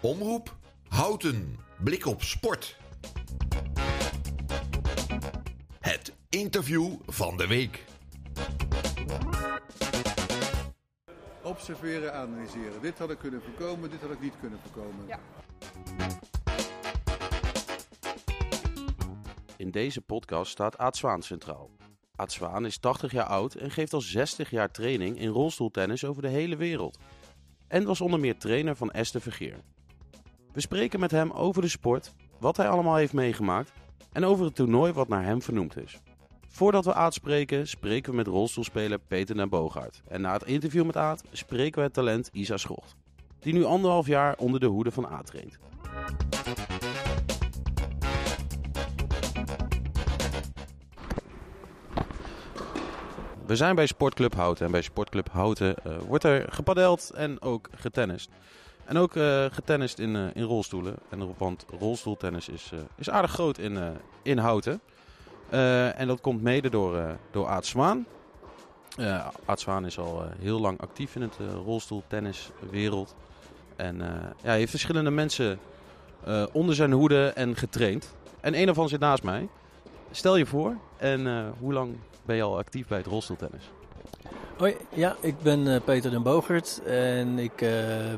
Omroep Houten. Blik op sport. Het interview van de week. Observeren, analyseren. Dit had ik kunnen voorkomen, dit had ik niet kunnen voorkomen. Ja. In deze podcast staat Aad Zwaan centraal. Aad Zwaan is 80 jaar oud en geeft al 60 jaar training in rolstoeltennis over de hele wereld. En was onder meer trainer van Esther Vergeer. We spreken met hem over de sport, wat hij allemaal heeft meegemaakt en over het toernooi wat naar hem vernoemd is. Voordat we Aad spreken, spreken we met rolstoelspeler Peter den Boogaard. En na het interview met Aad spreken we het talent Isa Schocht, die nu anderhalf jaar onder de hoede van Aad traint. We zijn bij Sportclub Houten en bij Sportclub Houten eh, wordt er gepadeld en ook getennist. En ook eh, getennist in, eh, in rolstoelen. En, want rolstoeltennis is, eh, is aardig groot in, in Houten. En dat komt mede door, door Aad Zwaan. Aad Zwaan is al heel lang actief in het rolstoeltenniswereld. En ja, hij heeft verschillende mensen onder zijn hoede en getraind. En een daarvan zit naast mij. Stel je voor en hoe lang ben je al actief bij het rolstoeltennis? Hoi, ja, ik ben eh, Peter den Bogert en ik eh,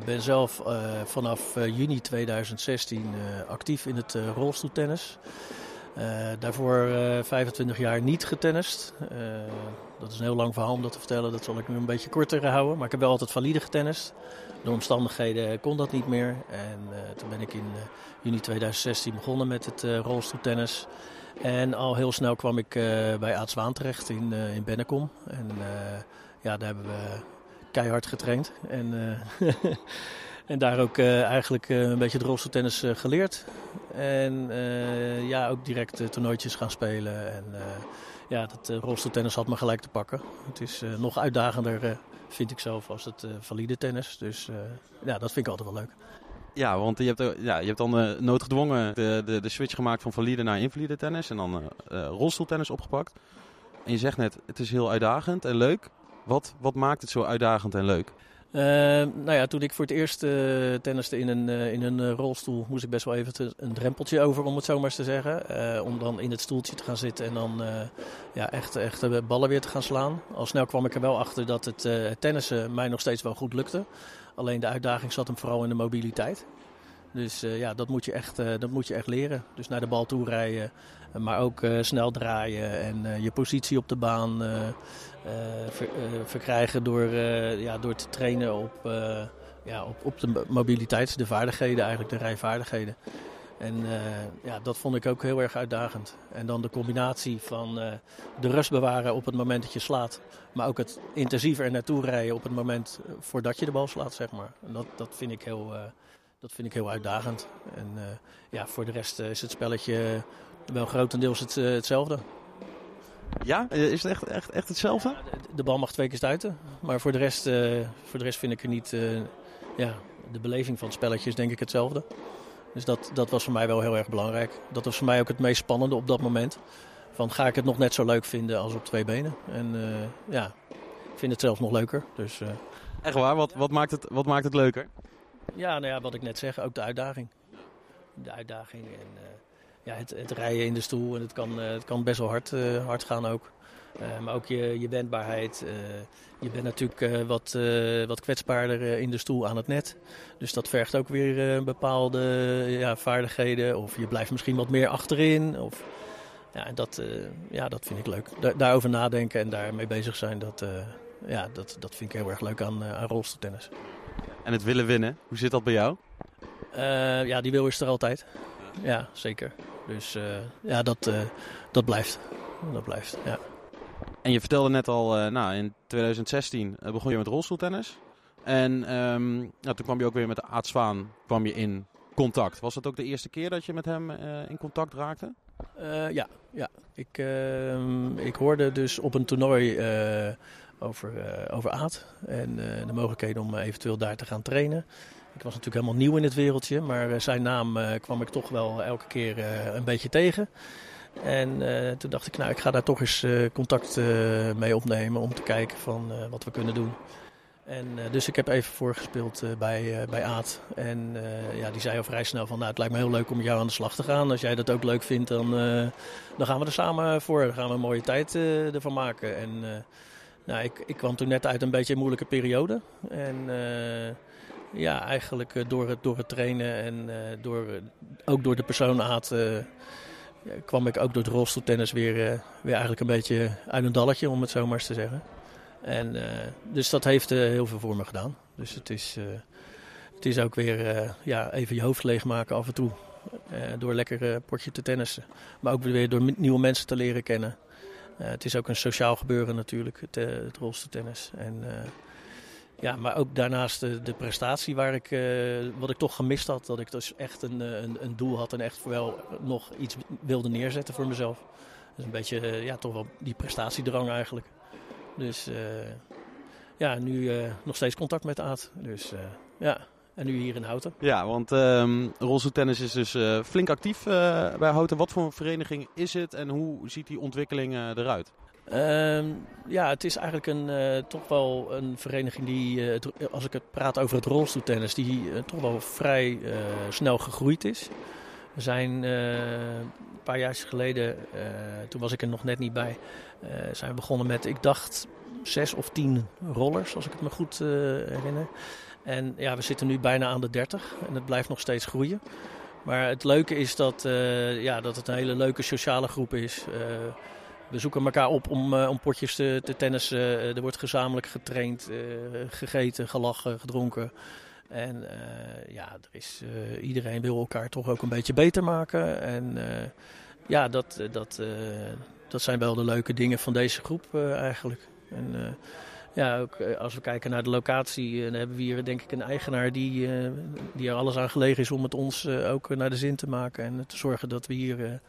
ben zelf eh, vanaf juni 2016 eh, actief in het rolstoeltennis. Daarvoor eh, 25 jaar niet getennist. Dat is een heel lang verhaal om dat te vertellen, dat zal ik nu een beetje korter houden. Maar ik heb wel altijd valide getennist. Door omstandigheden kon dat niet meer. En toen ben ik in juni 2016 begonnen met het rolstoeltennis. En al heel snel kwam ik eh, bij Aad Zwaan terecht in, eh, in Bennekom. En eh, ja, daar hebben we keihard getraind. En, en daar ook eigenlijk een beetje rolstoeltennis geleerd. En ja, ook direct toernooitjes gaan spelen. En ja, dat rolstoeltennis had me gelijk te pakken. Het is nog uitdagender, vind ik zelf, als het valide tennis. Dus ja, dat vind ik altijd wel leuk. Ja, want je hebt, eh, ja, je hebt dan eh, noodgedwongen de, de, de switch gemaakt van valide naar invalide tennis. En dan eh, rolstoeltennis opgepakt. En je zegt net, het is heel uitdagend en leuk. Wat, wat maakt het zo uitdagend en leuk? Uh, nou ja, toen ik voor het eerst uh, tenniste in een, uh, in een uh, rolstoel, moest ik best wel even een drempeltje over, om het zo maar eens te zeggen. Uh, om dan in het stoeltje te gaan zitten en dan uh, ja, echt, echt de ballen weer te gaan slaan. Al snel kwam ik er wel achter dat het uh, tennissen mij nog steeds wel goed lukte. Alleen de uitdaging zat hem vooral in de mobiliteit. Dus uh, ja, dat moet, je echt, uh, dat moet je echt leren. Dus naar de bal toe rijden, maar ook snel draaien en je positie op de baan ver, verkrijgen door, ja, door te trainen op, ja, op, op de mobiliteit, de vaardigheden eigenlijk, de rijvaardigheden. En ja, dat vond ik ook heel erg uitdagend. En dan de combinatie van de rust bewaren op het moment dat je slaat, maar ook het intensiever er naartoe rijden op het moment voordat je de bal slaat, zeg maar. En dat, dat vind ik heel dat vind ik heel uitdagend. En ja, voor de rest is het spelletje wel grotendeels het, hetzelfde. Ja, is het echt, echt, echt hetzelfde? Ja, de, de, bal mag twee keer stuiten. Maar voor de rest, voor de rest vind ik er niet... ja, de beleving van het spelletje is denk ik hetzelfde. Dus dat, dat was voor mij wel heel erg belangrijk. Dat was voor mij ook het meest spannende op dat moment. Van ga ik het nog net zo leuk vinden als op twee benen? En ja, ik vind het zelfs nog leuker. Dus, Echt waar? Wat, wat, maakt het, wat maakt het leuker? Ja, nou ja, wat ik net zeg, ook de uitdaging. De uitdaging en uh, ja, het, het, rijden in de stoel. En het kan, het kan best wel hard, hard gaan ook. Maar ook je, je wendbaarheid. je bent natuurlijk wat, wat kwetsbaarder in de stoel aan het net. Dus dat vergt ook weer bepaalde ja, vaardigheden. Of je blijft misschien wat meer achterin. Of, ja, dat, ja, dat vind ik leuk. Da daarover nadenken en daarmee bezig zijn, dat, ja, dat, dat vind ik heel erg leuk aan, aan rolstoeltennis. En het willen winnen, hoe zit dat bij jou? Ja, die wil is er altijd. Ja, zeker. Dus ja, dat, dat blijft. Dat blijft, ja. En je vertelde net al, nou, in 2016 begon je met rolstoeltennis. En um, nou, toen kwam je ook weer met Aad Zwaan kwam je in contact. Was dat ook de eerste keer dat je met hem in contact raakte? ja, ja. Ik, ehm, ik hoorde dus op een toernooi over, over Aad en de mogelijkheden om eventueel daar te gaan trainen. Ik was natuurlijk helemaal nieuw in het wereldje, maar zijn naam kwam ik toch wel elke keer een beetje tegen. En toen dacht ik, nou, ik ga daar toch eens contact mee opnemen om te kijken van wat we kunnen doen. En, dus ik heb even voorgespeeld bij, bij Aad. En ja, die zei al vrij snel van, nou, het lijkt me heel leuk om met jou aan de slag te gaan. Als jij dat ook leuk vindt, dan, dan gaan we er samen voor. Dan gaan we een mooie tijd ervan maken. En nou, ik, ik kwam toen net uit een beetje een moeilijke periode. En ja, eigenlijk door, het, door het trainen en door, ook door de persoon Aad... kwam ik ook door het rolstoeltennis weer, weer eigenlijk een beetje uit een dalletje, om het zo maar te zeggen. En, uh, dus dat heeft uh, heel veel voor me gedaan. Dus het is, het is ook weer ja, even je hoofd leegmaken af en toe. door lekker potje te tennissen. Maar ook weer door nieuwe mensen te leren kennen. het is ook een sociaal gebeuren natuurlijk, het, het rolstoeltennis. En, ja, maar ook daarnaast de, de prestatie waar ik, wat ik toch gemist had. Dat ik dus echt een, een, een, doel had en echt wel nog iets wilde neerzetten voor mezelf. Dus een beetje, ja, toch wel die prestatiedrang eigenlijk. Dus ja, nu nog steeds contact met Aad. Dus ja, en nu hier in Houten. Ja, want um, rolstoeltennis is dus flink actief bij Houten. Wat voor een vereniging is het en hoe ziet die ontwikkeling eruit? Um, ja, het is eigenlijk een, toch wel een vereniging die, als ik het praat over het rolstoeltennis, die toch wel vrij snel gegroeid is. We zijn een paar jaar geleden, toen was ik er nog net niet bij, zijn we begonnen met, ik dacht, zes of tien rollers, als ik het me goed herinner. En ja, we zitten nu bijna aan de 30 en het blijft nog steeds groeien. Maar het leuke is dat, ja, dat het een hele leuke sociale groep is. We zoeken elkaar op om, om potjes te, te tennissen. er wordt gezamenlijk getraind, gegeten, gelachen, gedronken. En ja, er is, iedereen wil elkaar toch ook een beetje beter maken. En ja, dat, dat, dat zijn wel de leuke dingen van deze groep eigenlijk. En, ja, ook als we kijken naar de locatie, dan hebben we hier denk ik een eigenaar die, die er alles aan gelegen is om het ons ook naar de zin te maken. En te zorgen dat we hier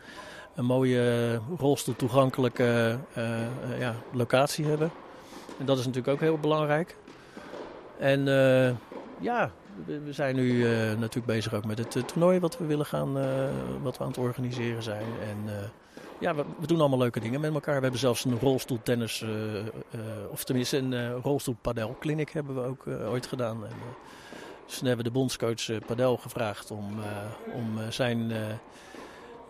een mooie rolstoel toegankelijke ja, locatie hebben. En dat is natuurlijk ook heel belangrijk. En ja, we zijn nu natuurlijk bezig ook met het toernooi wat we willen gaan, wat we aan het organiseren zijn. En ja, we, doen allemaal leuke dingen met elkaar. We hebben zelfs een rolstoeltennis, of tenminste een uh, rolstoelpadel clinic hebben we ook ooit gedaan. En, dus hebben we de bondscoach Padel gevraagd om, om zijn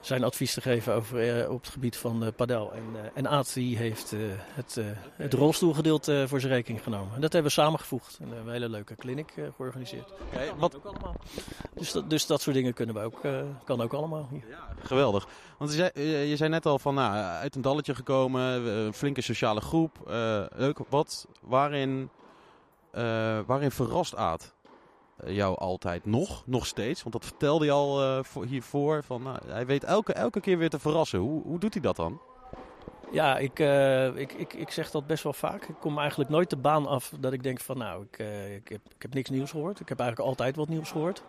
zijn advies te geven over, uh, op het gebied van uh, padel. En, uh, en Aad die heeft het, het rolstoelgedeelte voor zijn rekening genomen. En dat hebben we samengevoegd. En we hebben een hele leuke clinic georganiseerd. Okay, wat... ook allemaal. Dus, dat, dus dat soort dingen kunnen we ook, kan ook allemaal. Hier. Ja, geweldig. Want je zei, je zei net al van nou, uit een dalletje gekomen, een flinke sociale groep. leuk. Wat, waarin, waarin verrast Aad? Jou altijd nog, nog steeds? Want dat vertelde je al voor, hiervoor. Van, nou, hij weet elke, elke keer weer te verrassen. Hoe, hoe doet hij dat dan? Ja, ik, uh, ik, ik, ik zeg dat best wel vaak. Ik kom eigenlijk nooit de baan af dat ik denk van nou, ik, uh, ik, heb, ik heb niks nieuws gehoord. Ik heb eigenlijk altijd wat nieuws gehoord.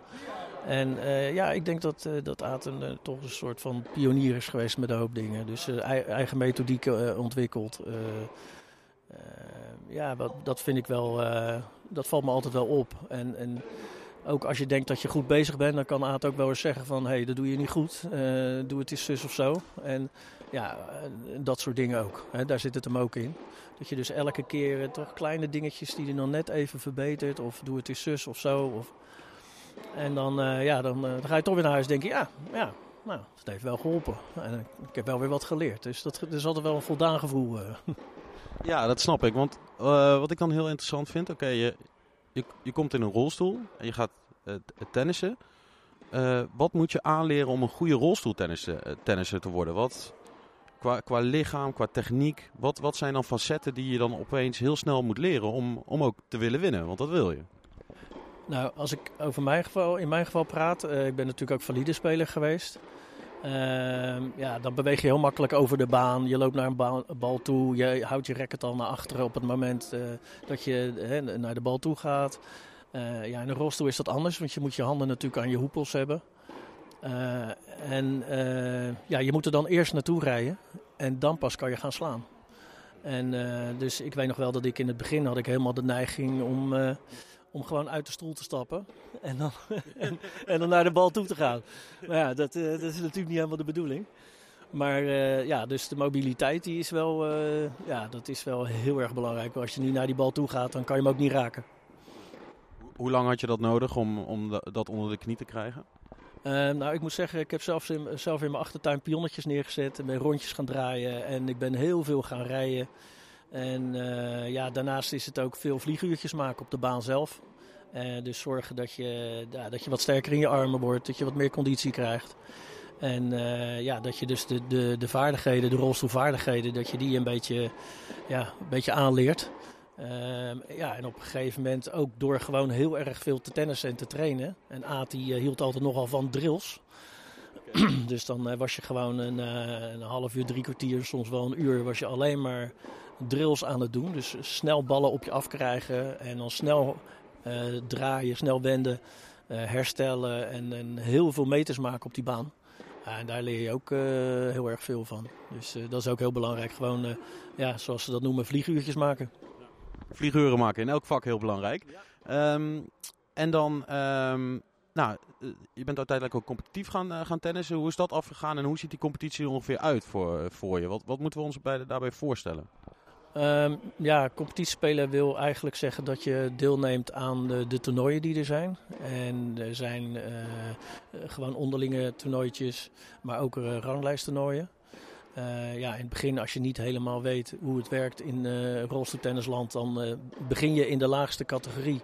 En ja, ik denk dat, dat Aten toch een soort van pionier is geweest met een hoop dingen. Dus eigen methodiek ontwikkeld. ja, dat, dat vind ik wel dat valt me altijd wel op. En, en ook als je denkt dat je goed bezig bent, dan kan Aad ook wel eens zeggen van... hé, hey, dat doe je niet goed, uh, doe het eens zus of zo. En ja, dat soort dingen ook. Hè, daar zit het hem ook in. Dat je dus elke keer toch kleine dingetjes die je dan net even verbetert... of doe het eens zus of zo. Of... En dan, uh, ja, dan, dan, ga je toch weer naar huis en denk je... ja, ja nou, het heeft wel geholpen. En ik heb wel weer wat geleerd. Dus dat, dat is altijd wel een voldaan gevoel. Ja, dat snap ik. Want uh, wat ik dan heel interessant vind, oké, je, je, je komt in een rolstoel en je gaat uh, tennissen. Wat moet je aanleren om een goede rolstoeltennisser te worden? Wat, qua, qua lichaam, qua techniek, wat, wat zijn dan facetten die je dan opeens heel snel moet leren om, om ook te willen winnen? Want dat wil je. Nou, als ik over mijn geval, in mijn geval praat, ik ben natuurlijk ook valide speler geweest. Uh, ja, dan beweeg je heel makkelijk over de baan. Je loopt naar een bal, toe. Je houdt je racket al naar achteren op het moment uh, dat je naar de bal toe gaat. Eh, ja, in een rolstoel is dat anders, want je moet je handen natuurlijk aan je hoepels hebben. en ja, je moet er dan eerst naartoe rijden en dan pas kan je gaan slaan. En dus ik weet nog wel dat ik in het begin had ik helemaal de neiging om om gewoon uit de stoel te stappen en dan, en, dan naar de bal toe te gaan. Maar ja, dat, uh, dat is natuurlijk niet helemaal de bedoeling. Maar uh, ja, dus de mobiliteit die is wel, uh, ja, dat is wel heel erg belangrijk. Als je nu naar die bal toe gaat, dan kan je hem ook niet raken. Hoe lang had je dat nodig om, om dat onder de knie te krijgen? Uh, nou, ik moet zeggen, ik heb zelf in, zelf in mijn achtertuin pionnetjes neergezet. En ben rondjes gaan draaien. En ik ben heel veel gaan rijden. En ja, daarnaast is het ook veel vlieguurtjes maken op de baan zelf. dus zorgen dat je, ja, dat je wat sterker in je armen wordt. Dat je wat meer conditie krijgt. En uh, ja, dat je dus de, de, de vaardigheden, de rolstoelvaardigheden, dat je die een beetje, ja, een beetje aanleert. Uh, ja, en op een gegeven moment ook door gewoon heel erg veel te tennissen en te trainen. En Aad die hield altijd nogal van drills. Dus dan was je gewoon een, een half uur, drie kwartier, soms wel een uur, was je alleen maar drills aan het doen. Dus snel ballen op je afkrijgen en dan snel draaien, snel wenden, herstellen en, en heel veel meters maken op die baan. En daar leer je ook uh, heel erg veel van. Dus dat is ook heel belangrijk. Gewoon, ja, zoals ze dat noemen, vlieguurtjes maken. Vlieguren maken, in elk vak heel belangrijk. Um, en dan, um, nou, je bent uiteindelijk ook competitief gaan, gaan tennissen. Hoe is dat afgegaan en hoe ziet die competitie er ongeveer uit voor, voor je? Wat, wat moeten we ons bij, daarbij voorstellen? Um, ja, competitiespelen wil eigenlijk zeggen dat je deelneemt aan de, de toernooien die er zijn. En er zijn uh, gewoon onderlinge toernooitjes, maar ook uh, ranglijsttoernooien. Uh, ja, in het begin, als je niet helemaal weet hoe het werkt in uh, rolstoeltennisland, dan begin je in de laagste categorie.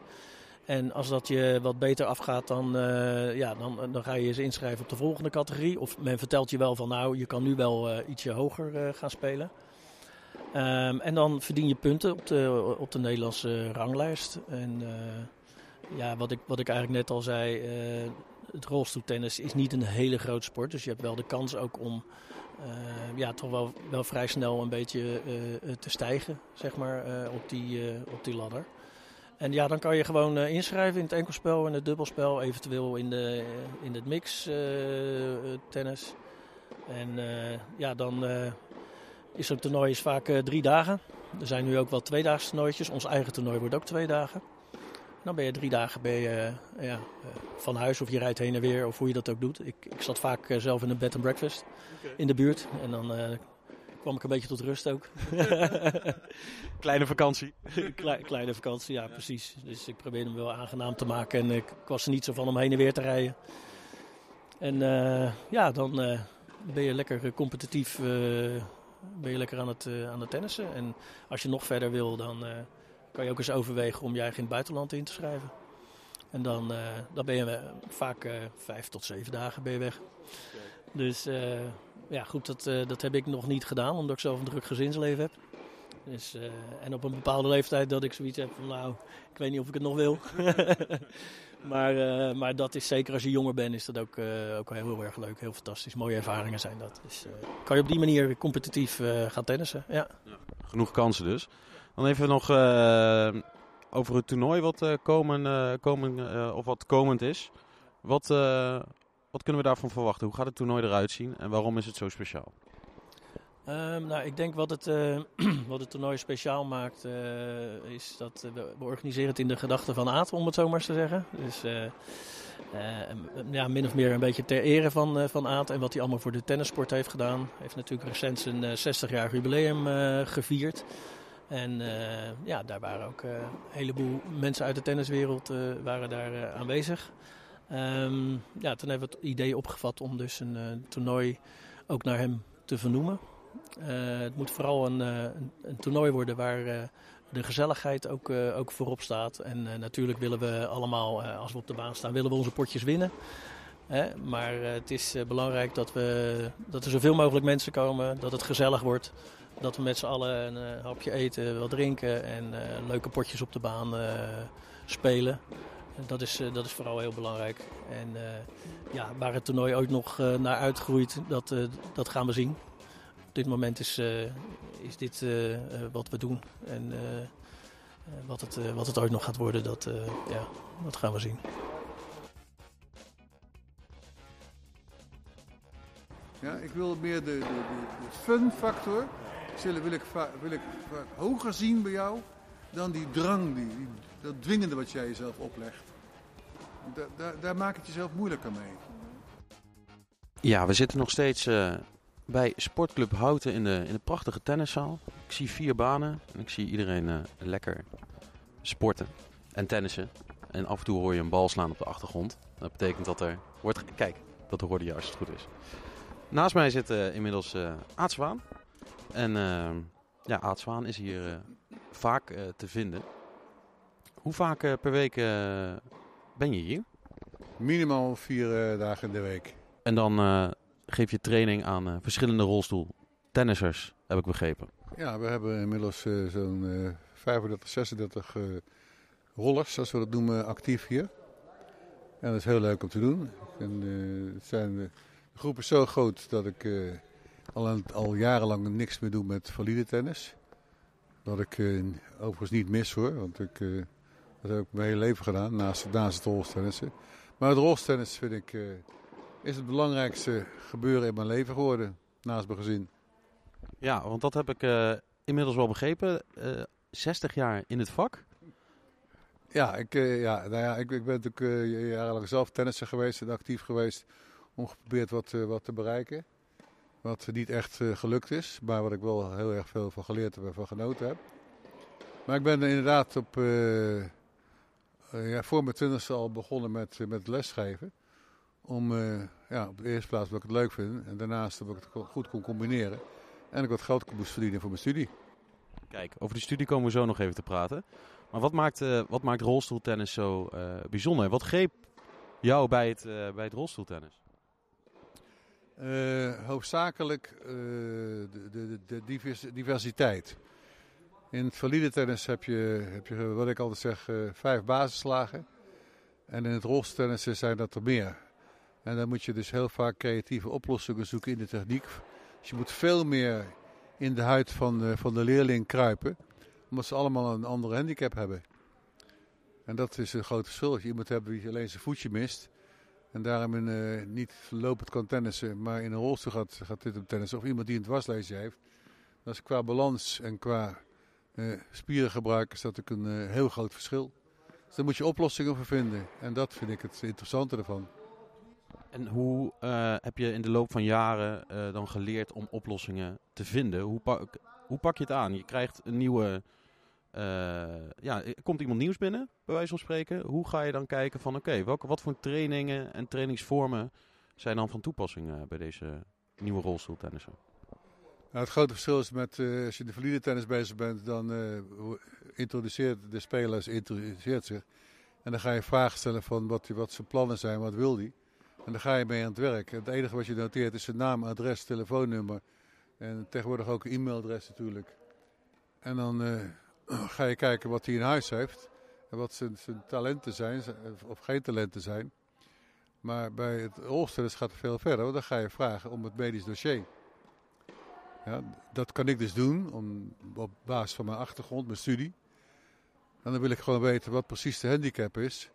En als dat je wat beter afgaat, dan, ja, dan, dan ga je je inschrijven op de volgende categorie. Of men vertelt je wel van nou, je kan nu wel ietsje hoger gaan spelen. Um, en dan verdien je punten op de, op de Nederlandse ranglijst. En uh, ja, wat ik, wat ik eigenlijk net al zei, uh, het rolstoeltennis is niet een hele grote sport. Dus je hebt wel de kans ook om uh, ja, toch wel, wel vrij snel een beetje te stijgen, zeg maar, op, die, op die ladder. En ja, dan kan je gewoon inschrijven in het enkelspel en het dubbelspel, eventueel in, de, in het mix tennis. En ja, dan is zo'n toernooi is vaak uh, drie dagen. Er zijn nu ook wel tweedaagse toernooitjes. Ons eigen toernooi wordt ook twee dagen. Dan ben je drie dagen ben je, uh, ja, uh, van huis of je rijdt heen en weer of hoe je dat ook doet. Ik, ik zat vaak zelf in een bed and breakfast okay. in de buurt. En dan kwam ik een beetje tot rust ook. kleine vakantie. Kle kleine vakantie, ja, ja, precies. Dus ik probeerde hem wel aangenaam te maken. En ik, ik, was er niet zo van om heen en weer te rijden. En ja, dan ben je lekker competitief ben je lekker aan het, uh, aan het tennissen. En als je nog verder wil, dan uh, kan je ook eens overwegen om je eigen in het buitenland in te schrijven. En dan, uh, dan ben je vaak vijf tot zeven dagen ben je weg. Dus ja, goed, dat, dat heb ik nog niet gedaan, omdat ik zelf een druk gezinsleven heb. Dus, en op een bepaalde leeftijd dat ik zoiets heb van nou, ik weet niet of ik het nog wil. Maar, uh, maar dat is zeker als je jonger bent, is dat ook, uh, ook heel erg leuk. Heel fantastisch. Mooie ervaringen zijn dat. Dus uh, kan je op die manier competitief gaan tennissen. Ja. ja. genoeg kansen dus. Dan even nog over het toernooi wat, komen, komen, of wat komend is. Wat, wat kunnen we daarvan verwachten? Hoe gaat het toernooi eruit zien en waarom is het zo speciaal? Um, nou, ik denk wat het, uh, wat het toernooi speciaal maakt, uh, is dat we, organiseren het in de gedachten van Aad, om het zo maar te zeggen. Dus ja, min of meer een beetje ter ere van, van Aad en wat hij allemaal voor de tennissport heeft gedaan. Hij heeft natuurlijk recent zijn 60-jarig jubileum gevierd. En ja, daar waren ook een heleboel mensen uit de tenniswereld waren daar aanwezig. Um, ja, toen hebben we het idee opgevat om dus een toernooi ook naar hem te vernoemen. Uh, het moet vooral een, uh, een, toernooi worden waar uh, de gezelligheid ook, ook voorop staat. En natuurlijk willen we allemaal, als we op de baan staan, willen we onze potjes winnen. maar het is belangrijk dat, we, dat er zoveel mogelijk mensen komen, dat het gezellig wordt. Dat we met z'n allen een hapje eten, wat drinken en leuke potjes op de baan spelen. Dat is, dat is vooral heel belangrijk. En ja, waar het toernooi ooit nog naar uitgroeit, dat, dat gaan we zien dit moment is, uh, is dit uh, wat we doen. En wat, het, wat het ooit nog gaat worden, dat, ja, dat gaan we zien. Ja, ik wil meer de, de, de, de fun factor wil ik, wil ik hoger zien bij jou dan die drang, die, die, dat dwingende wat jij jezelf oplegt. Da, da, daar maak ik jezelf moeilijker mee. Ja, we zitten nog steeds uh, bij Sportclub Houten in de, in de prachtige tenniszaal. Ik zie vier banen en ik zie iedereen eh, lekker sporten en tennissen. En af en toe hoor je een bal slaan op de achtergrond. Dat betekent dat er wordt... Kijk, dat hoorde je als het goed is. Naast mij zit eh, inmiddels Aad Zwaan. En eh, ja, Aad Zwaan is hier vaak te vinden. Hoe vaak per week ben je hier? Minimaal vier dagen in de week. En dan geef je training aan eh, verschillende rolstoeltennissers, heb ik begrepen. Ja, we hebben inmiddels eh, zo'n eh 35, 36 eh, rollers, zoals we dat noemen, actief hier. En dat is heel leuk om te doen. En, zijn, de groep is zo groot dat ik al, een- al jarenlang niks meer doe met valide tennis. Wat ik overigens niet mis hoor, want ik, dat heb ik mijn hele leven gedaan, naast, naast het rolstennissen. Maar het rolstennis vind ik, is het belangrijkste gebeuren in mijn leven geworden, naast mijn gezin. Ja, want dat heb ik eh, inmiddels wel begrepen. Eh 60 jaar in het vak. Ja, ik, eh, ja, nou ja, ik, ik ben natuurlijk eh, jarenlang zelf tennisser geweest en actief geweest om geprobeerd wat, eh, wat te bereiken. Wat niet echt eh, gelukt is, maar wat ik wel heel erg veel van geleerd heb en van genoten heb. Maar ik ben inderdaad op, eh, eh, ja, voor mijn twintigste al begonnen met, eh, met lesgeven. Om eh, ja, op de eerste plaats dat ik het leuk vind en daarnaast dat ik het goed kon combineren. En ik wat geld kon moest verdienen voor mijn studie. Kijk, over die studie komen we zo nog even te praten. Maar wat maakt, eh, wat maakt rolstoeltennis zo eh, bijzonder? Wat greep jou bij het, bij het rolstoeltennis? Eh, hoofdzakelijk de, de, de divers- diversiteit. In het valide tennis heb je, heb je, wat ik altijd zeg, vijf basislagen. En in het rolstennis zijn dat er meer. En dan moet je dus heel vaak creatieve oplossingen zoeken in de techniek. Dus je moet veel meer in de huid van de, van de leerling kruipen. Omdat ze allemaal een andere handicap hebben. En dat is een groot verschil. Als je iemand hebt die alleen zijn voetje mist. En daarom in, eh, niet lopend kan tennissen, maar in een rolstoel gaat, gaat dit op tennissen. Of iemand die een dwarslezen heeft. Dat is qua balans en qua eh spierengebruik is dat natuurlijk een eh, heel groot verschil. Dus daar moet je oplossingen voor vinden. En dat vind ik het interessante ervan. En hoe eh, heb je in de loop van jaren eh, dan geleerd om oplossingen te vinden? Hoe, pak, hoe pak je het aan? Je krijgt een nieuwe. eh, ja, komt iemand nieuws binnen, bij wijze van spreken. Hoe ga je dan kijken van oké, welke wat voor trainingen en trainingsvormen zijn dan van toepassing bij deze nieuwe rolstoeltennissen? Nou, het grote verschil is met als je de valide tennis bezig bent, dan introduceert de speler introduceert zich. En dan ga je vragen stellen van wat, wat zijn plannen zijn, wat wil hij. En dan ga je mee aan het werk. Het enige wat je noteert is zijn naam, adres, telefoonnummer. En tegenwoordig ook e-mailadres natuurlijk. En dan eh, ga je kijken wat hij in huis heeft. En wat zijn, zijn talenten zijn, of geen talenten zijn. Maar bij het rolstennis gaat het veel verder. Dan ga je vragen om het medisch dossier. Ja, dat kan ik dus doen om, op basis van mijn achtergrond, mijn studie. En dan wil ik gewoon weten wat precies de handicap is.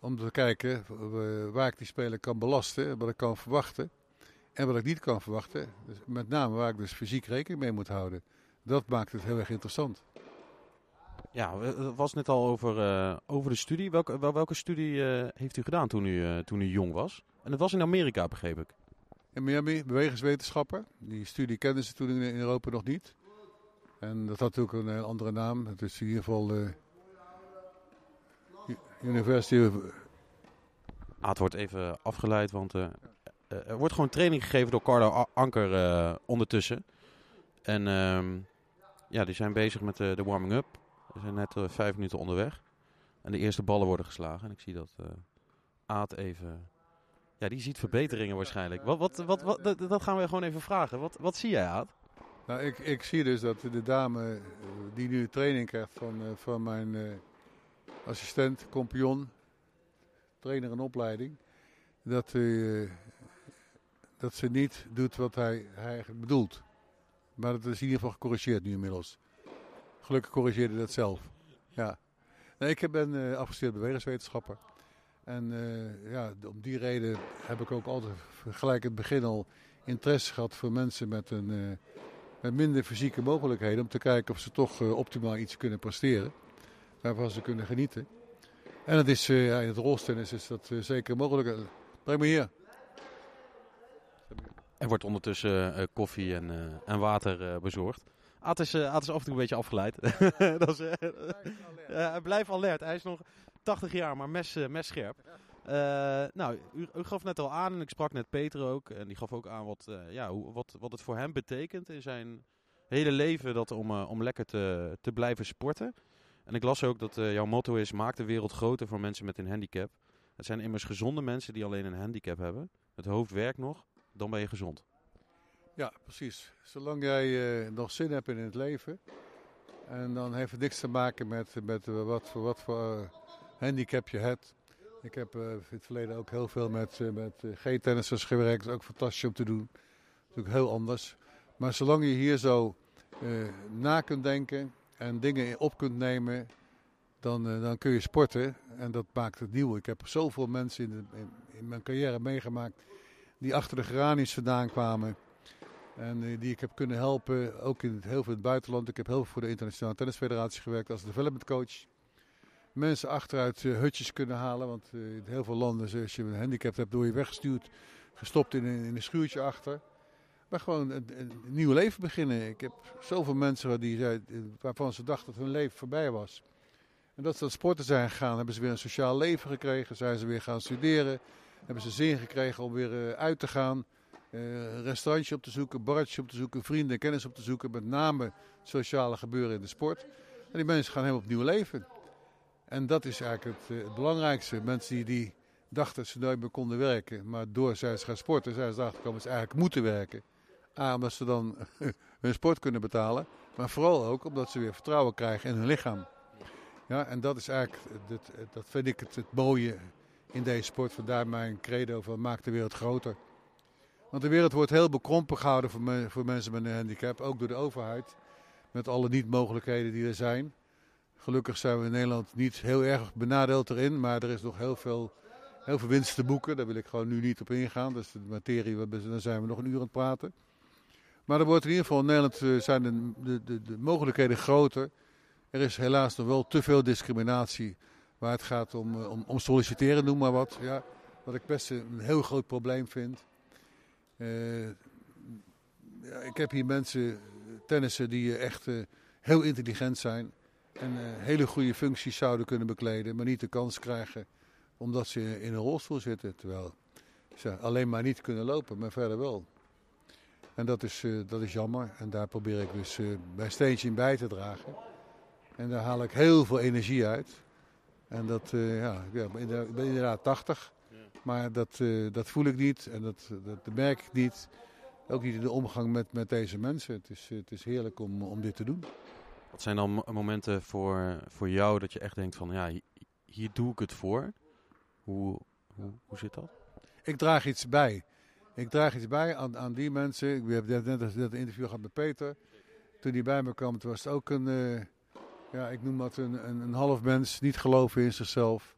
Om te kijken eh, waar ik die speler kan belasten, wat ik kan verwachten. En wat ik niet kan verwachten. Dus met name waar ik dus fysiek rekening mee moet houden. Dat maakt het heel erg interessant. Ja, we- het was net al over, eh, over de studie. Welke, wel, welke studie eh, heeft u gedaan toen u, toen u jong was? En dat was in Amerika, begreep ik. In Miami, bewegingswetenschapper. Die studie kenden ze toen in Europa nog niet. En dat had ook een andere naam. Het is in ieder geval University of Aad wordt even afgeleid, want eh, eh, er wordt gewoon training gegeven door Carlo Anker eh, ondertussen. En ehm, ja, die zijn bezig met de, de warming-up. We zijn net vijf minuten onderweg. En de eerste ballen worden geslagen. En ik zie dat Aad even... Ja, die ziet verbeteringen waarschijnlijk. Wat, wat, wat, wat, dat, gaan we gewoon even vragen. Wat, wat zie jij, Aad? Nou, ik, ik zie dus dat de dame die nu training krijgt van, van mijn assistent, compagnon, trainer en opleiding, dat, eh, dat ze niet doet wat hij, hij eigenlijk bedoelt. Maar dat is in ieder geval gecorrigeerd nu inmiddels. Gelukkig corrigeerde dat zelf. Ja. Ik ben eh afgestudeerd bewegingswetenschapper. En eh, ja, om die reden heb ik ook altijd gelijk in het begin al interesse gehad voor mensen met een... met minder fysieke mogelijkheden om te kijken of ze toch optimaal iets kunnen presteren. Waarvan ze kunnen genieten. En dat is, eh, ja, in het rolstennis is dat eh, zeker mogelijk. Eh, Breng me hier. Er wordt ondertussen koffie en, en water bezorgd. Aad is, Aad is af en toe een beetje afgeleid. dat is, ja, hij blijft alert. Hij is nog 80 jaar, maar mes, messcherp. Eh, nou, u, u gaf net al aan en ik sprak net Peter ook. En die gaf ook aan wat, ja, hoe, wat, wat het voor hem betekent in zijn hele leven dat om, om lekker te, te blijven sporten. En ik las ook dat eh, jouw motto is: maak de wereld groter voor mensen met een handicap. Het zijn immers gezonde mensen die alleen een handicap hebben. Het hoofd werkt nog, dan ben je gezond. Ja, precies. Zolang jij eh, nog zin hebt in het leven. En dan heeft het niks te maken met, met eh, wat, voor, wat voor eh, handicap je hebt. Ik heb eh, in het verleden ook heel veel met, eh, met eh, G-tennissers gewerkt. Ook fantastisch om te doen. Natuurlijk heel anders. Maar zolang je hier zo eh, na kunt denken en dingen op kunt nemen, dan, eh, dan kun je sporten. En dat maakt het nieuw. Ik heb zoveel mensen in, in, in mijn carrière meegemaakt die achter de geraniums vandaan kwamen. En eh, die ik heb kunnen helpen, ook in het, heel veel buitenland. Ik heb heel veel voor de Internationale Tennisfederatie gewerkt als development coach. Mensen achteruit eh, hutjes kunnen halen, want in heel veel landen, als je een handicap hebt, word je weggestuurd, gestopt in in een schuurtje achter. Maar gewoon een, een nieuw leven beginnen. Ik heb zoveel mensen die, waarvan ze dachten dat hun leven voorbij was. En dat ze het sporten zijn gegaan, hebben ze weer een sociaal leven gekregen, zijn ze weer gaan studeren, hebben ze zin gekregen om weer eh, uit te gaan eh, een restaurantje op te zoeken, barretje op te zoeken, vrienden en kennis op te zoeken. Met name sociale gebeuren in de sport. En die mensen gaan helemaal opnieuw leven. En dat is eigenlijk het, eh, belangrijkste. Mensen die, die dachten dat ze nooit meer konden werken. Maar door zij ze gaan sporten, zijn ze erachter gekomen dat ze eigenlijk moeten werken. Omdat ze dan hun sport kunnen betalen. Maar vooral ook omdat ze weer vertrouwen krijgen in hun lichaam. Ja, en dat is eigenlijk, het- dat vind ik het, mooie in deze sport. Vandaar mijn credo van maak de wereld groter. Want de wereld wordt heel bekrompen gehouden voor, me- voor mensen met een handicap, ook door de overheid. Met alle niet-mogelijkheden die er zijn. Gelukkig zijn we in Nederland niet heel erg benadeeld erin, maar er is nog heel veel, heel veel winst te boeken. Daar wil ik gewoon nu niet op ingaan. Dat is de materie, daar zijn we nog een uur aan het praten. Maar er wordt in ieder geval in Nederland eh, zijn de, de, de, de mogelijkheden groter. Er is helaas nog wel te veel discriminatie waar het gaat om, eh, om, om solliciteren, noem maar wat. Ja, wat ik best een heel groot probleem vind. Eh, ja, ik heb hier mensen, tennissen, die echt heel intelligent zijn. En hele goede functies zouden kunnen bekleden, maar niet de kans krijgen omdat ze in een rolstoel zitten. Terwijl ze alleen maar niet kunnen lopen, maar verder wel. En dat is, eh, dat is jammer. En daar probeer ik dus eh, mijn steentje in bij te dragen. En daar haal ik heel veel energie uit. En dat, eh, ja, ik ben inderdaad- ik ben inderdaad 80. Maar dat, eh, dat voel ik niet en dat, dat, merk ik niet. Ook niet in de omgang met, met deze mensen. Het is, het is heerlijk om, om dit te doen. Wat zijn dan mo- momenten voor, voor jou dat je echt denkt van ja, hi- hier doe ik het voor? Hoe, hoe, hoe zit dat? Ik draag iets bij. Ik draag iets bij aan, aan die mensen. Ik heb net, een interview gehad met Peter. Toen hij bij me kwam, toen was het ook een, eh, ja, ik noem dat een, een, een half mens, niet geloven in zichzelf.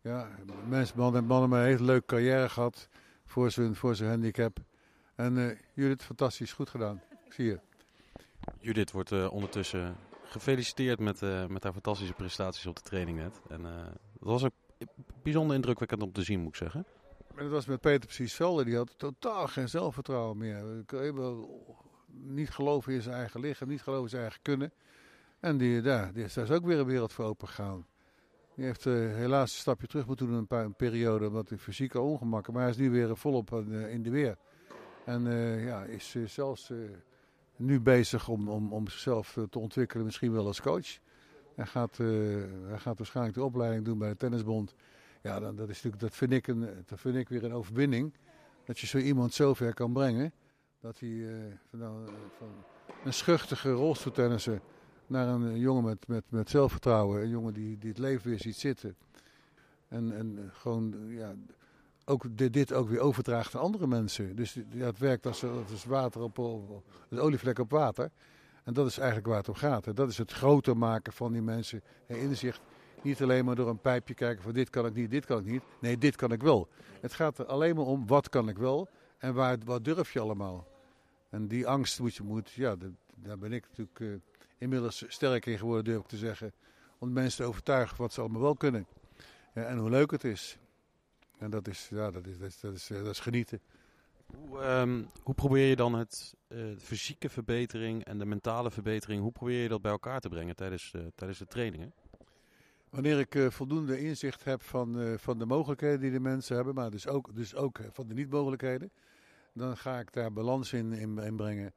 Ja, mensen, man en mannen met een hele leuke carrière gehad voor zijn, voor zijn handicap. En eh Judith, fantastisch, goed gedaan. Zie je. Judith wordt eh, ondertussen gefeliciteerd met, met haar fantastische prestaties op de training net. En dat was ook bijzonder indrukwekkend om te zien, moet ik zeggen. Dat was met Peter precies hetzelfde. Die had totaal geen zelfvertrouwen meer. Niet geloven in zijn eigen lichaam, niet geloven in zijn eigen kunnen. En die, ja, die daar is ook weer een wereld voor open gegaan. Die heeft eh, helaas een stapje terug moeten doen een, paar, een periode, omdat hij fysieke ongemakken. Maar hij is nu weer volop eh, in de weer. En eh, ja, is zelfs nu bezig om, om, om zichzelf te ontwikkelen, misschien wel als coach. Hij gaat, hij gaat waarschijnlijk de opleiding doen bij de Tennisbond. Ja, dan, dat, is natuurlijk, dat, vind ik een, dat vind ik weer een overwinning. Dat je zo iemand zover kan brengen. Dat hij eh, van, nou, van een schuchtige rolstoeltennisser naar een eh, jongen met, met, met zelfvertrouwen. Een jongen die, die het leven weer ziet zitten. En, en gewoon ja, ook dit, ook weer overdraagt aan andere mensen. Dus het werkt als, als water op, als olievlek op water. En dat is eigenlijk waar het om gaat. Hè. Dat is het groter maken van die mensen. Hè, inzicht. Niet alleen maar door een pijpje kijken van dit kan ik niet, dit kan ik niet. Nee, dit kan ik wel. Het gaat er alleen maar om wat kan ik wel en waar, wat durf je allemaal. En die angst moet je, moet, ja, daar ben ik natuurlijk eh, inmiddels sterk in geworden, durf ik te zeggen. Om mensen te overtuigen wat ze allemaal wel kunnen. En hoe leuk het is. En dat is, ja, dat is, dat is, dat is, eh, dat is genieten. Hoe, ehm, hoe probeer je dan het eh, fysieke verbetering en de mentale verbetering, hoe probeer je dat bij elkaar te brengen tijdens, tijdens de trainingen? Wanneer ik eh, voldoende inzicht heb van, eh, van de mogelijkheden die de mensen hebben, maar dus ook, dus ook eh, van de niet-mogelijkheden, dan ga ik daar balans in, in, brengen.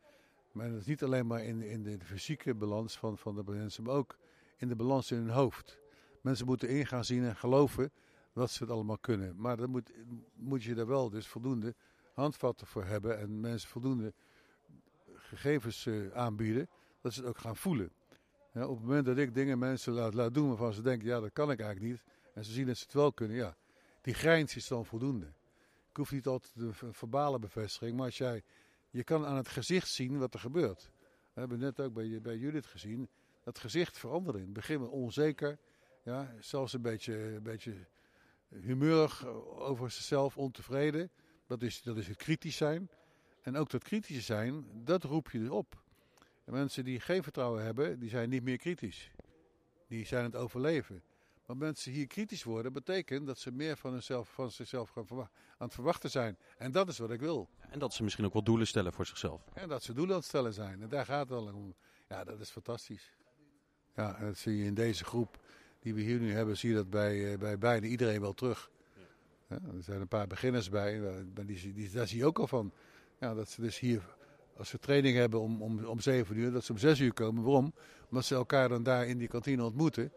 Maar dat is niet alleen maar in, in de, fysieke balans van, van de mensen, maar ook in de balans in hun hoofd. Mensen moeten in gaan zien en geloven dat ze het allemaal kunnen. Maar dan moet, moet je daar wel dus voldoende handvatten voor hebben en mensen voldoende gegevens aanbieden, dat ze het ook gaan voelen. Op het moment dat ik dingen mensen laat, laat doen waarvan ze denken, ja dat kan ik eigenlijk niet, en ze zien dat ze het wel kunnen, ja, die grijns is dan voldoende. Ik hoef niet altijd de verbale bevestiging, maar als jij, je kan aan het gezicht zien wat er gebeurt. We hebben net ook bij, bij Judith gezien, dat gezicht veranderde in het begin onzeker, ja, zelfs een beetje, een beetje humeurig over zichzelf, ontevreden. Dat is, dat is het kritisch zijn. En ook dat kritische zijn, dat roep je dus op. En mensen die geen vertrouwen hebben, die zijn niet meer kritisch. Die zijn het overleven. Maar mensen hier kritisch worden, betekent dat ze meer van, hunzelf, van zichzelf gaan aan het verwachten zijn. En dat is wat ik wil. En dat ze misschien ook wel doelen stellen voor zichzelf. En dat ze doelen aan het stellen zijn. En daar gaat het al om. Ja, dat is fantastisch. Ja, dat zie je in deze groep die we hier nu hebben, zie je dat bij, eh, bij bijna iedereen wel terug. Ja, er zijn een paar beginners bij, maar die, die, daar zie je ook al van. Ja, dat ze dus hier, als ze training hebben om, om, om 7 uur, dat ze om 6 uur komen. Waarom? Omdat ze elkaar dan daar in die kantine ontmoeten.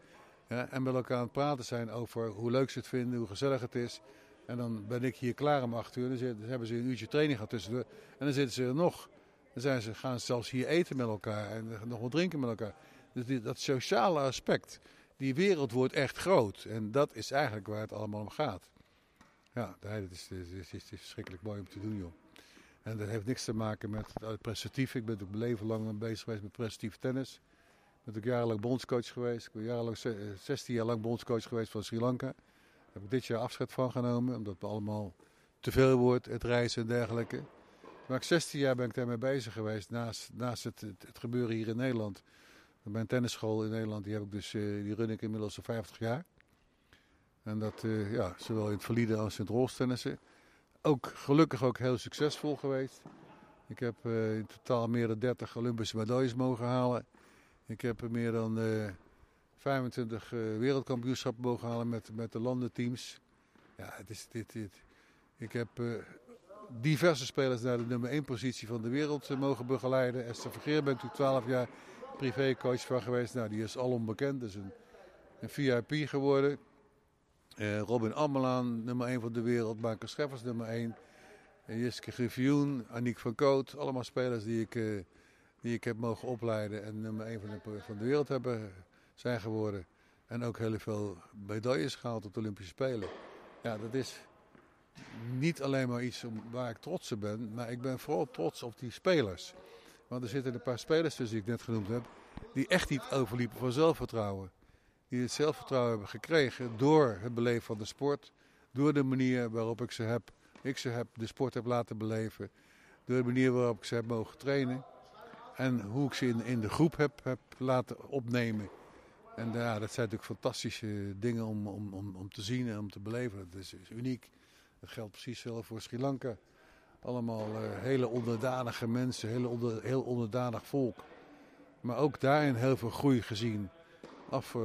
Ja, en met elkaar aan het praten zijn over hoe leuk ze het vinden, hoe gezellig het is. En dan ben ik hier klaar om 8 uur. Dan hebben ze een uurtje training gehad tussendoor. En dan zitten ze er nog. Dan zijn ze, gaan ze zelfs hier eten met elkaar en nog wat drinken met elkaar. Dus dat sociale aspect, die wereld wordt echt groot. En dat is eigenlijk waar het allemaal om gaat. Ja, nee, dat is, het is, is, is verschrikkelijk mooi om te doen, joh. En dat heeft niks te maken met het prestatief. Ik ben ook mijn leven lang bezig geweest met prestatief tennis. Ik ben ook jarenlang bondscoach geweest. Ik ben jarenlang, ze- eh, 16 jaar lang bondscoach geweest van Sri Lanka. Daar heb ik dit jaar afscheid van genomen, omdat het allemaal te veel wordt, het reizen en dergelijke. Maar ik 16 jaar ben ik daarmee bezig geweest, naast, naast het, het, gebeuren hier in Nederland. Mijn tennisschool in Nederland, die, dus, eh, die run ik inmiddels al 50 jaar. En dat, eh, ja, zowel in het valide als in het rolstennissen. Ook gelukkig ook heel succesvol geweest. Ik heb eh, in totaal meer dan 30 Olympische medailles mogen halen. Ik heb meer dan eh 25 eh, wereldkampioenschappen mogen halen met, met de landenteams. Ja, het is dit, dit. Ik heb eh, diverse spelers naar de nummer 1 positie van de wereld eh, mogen begeleiden. Esther Vergeer ben ik toen 12 jaar privécoach van geweest. Nou, die is alom bekend. Dat is een, een VIP geworden. Eh, Robin Ammelaan, nummer 1 van de wereld. Marcus Scheffers, nummer 1. En Jiske Griffioen, Aniek van Koot. Allemaal spelers die ik, eh, die ik heb mogen opleiden. En nummer 1 van de, van de wereld hebben, zijn geworden. En ook heel veel medailles gehaald op de Olympische Spelen. Ja, dat is niet alleen maar iets waar ik trots op ben. Maar ik ben vooral trots op die spelers. Want er zitten een paar spelers tussen die ik net genoemd heb. Die echt niet overliepen van zelfvertrouwen. Die het zelfvertrouwen hebben gekregen door het beleven van de sport. Door de manier waarop ik ze heb, ik ze heb de sport heb laten beleven. Door de manier waarop ik ze heb mogen trainen. En hoe ik ze in, in de groep heb, heb laten opnemen. En ja, dat zijn natuurlijk fantastische dingen om, om, om, om te zien en om te beleven. Dat is, is uniek. Dat geldt precies zelf voor Sri Lanka. Allemaal eh, hele onderdanige mensen, hele onder, heel onderdanig volk. Maar ook daarin heel veel groei gezien. Af, eh,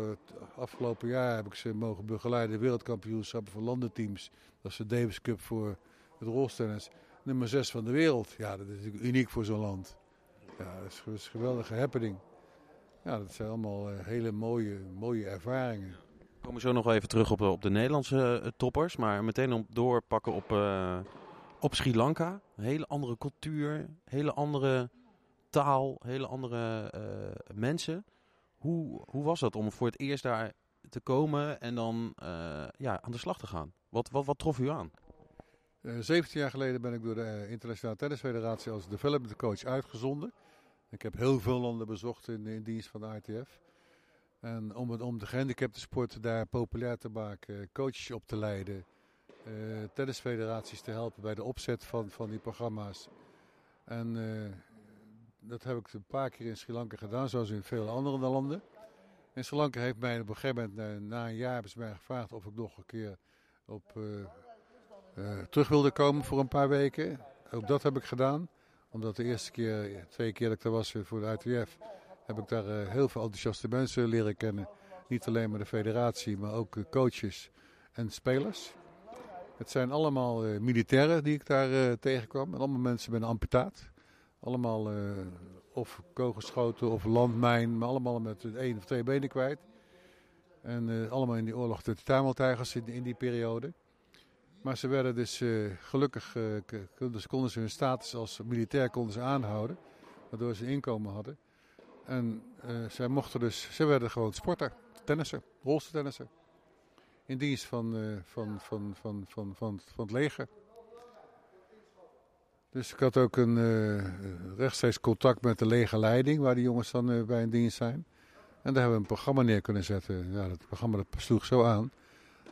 afgelopen jaar heb ik ze mogen begeleiden, wereldkampioenschappen van landenteams. Dat is de Davis Cup voor het rolstennis. Nummer 6 van de wereld. Ja, dat is natuurlijk uniek voor zo'n land. Ja, dat is, een geweldige happening. Ja, dat zijn allemaal eh, hele mooie, mooie ervaringen. We komen zo nog wel even terug op de, op de Nederlandse eh, toppers. Maar meteen doorpakken op, eh, op Sri Lanka. Een hele andere cultuur, hele andere taal, hele andere eh, mensen. Hoe, hoe was dat om voor het eerst daar te komen en dan eh, ja, aan de slag te gaan? Wat, wat, wat trof u aan? Eh 17 jaar geleden ben ik door de eh, Internationale Tennisfederatie als development coach uitgezonden. Ik heb heel veel landen bezocht in, dienst van de ITF. En om, het, om de gehandicapte sport daar populair te maken, coaches op te leiden, tennisfederaties te helpen bij de opzet van, van die programma's. En dat heb ik een paar keer in Sri Lanka gedaan, zoals in veel andere landen. In Sri Lanka heeft mij op een gegeven moment, na, na een jaar, hebben mij gevraagd of ik nog een keer op, eh, eh, terug wilde komen voor een paar weken. Ook dat heb ik gedaan. Omdat de eerste keer, twee keer dat ik daar was voor de ITF, heb ik daar heel veel enthousiaste mensen leren kennen. Niet alleen maar de federatie, maar ook coaches en spelers. Het zijn allemaal militairen die ik daar tegenkwam. En allemaal mensen met een amputaat. Allemaal of kogelgeschoten of landmijn, maar allemaal met één of twee benen kwijt. En allemaal in die oorlog de Tameltijgers in, in die periode. Maar ze werden dus uh, gelukkig, uh, dus konden ze hun status als militair konden ze aanhouden. Waardoor ze inkomen hadden. En uh, zij mochten dus, ze werden gewoon sporter, tennissen, rolstoeltennissen. In dienst van, van, van, van, van, van, van het leger. Dus ik had ook een rechtstreeks contact met de legerleiding, waar die jongens dan bij in dienst zijn. En daar hebben we een programma neer kunnen zetten. Ja, dat programma dat sloeg zo aan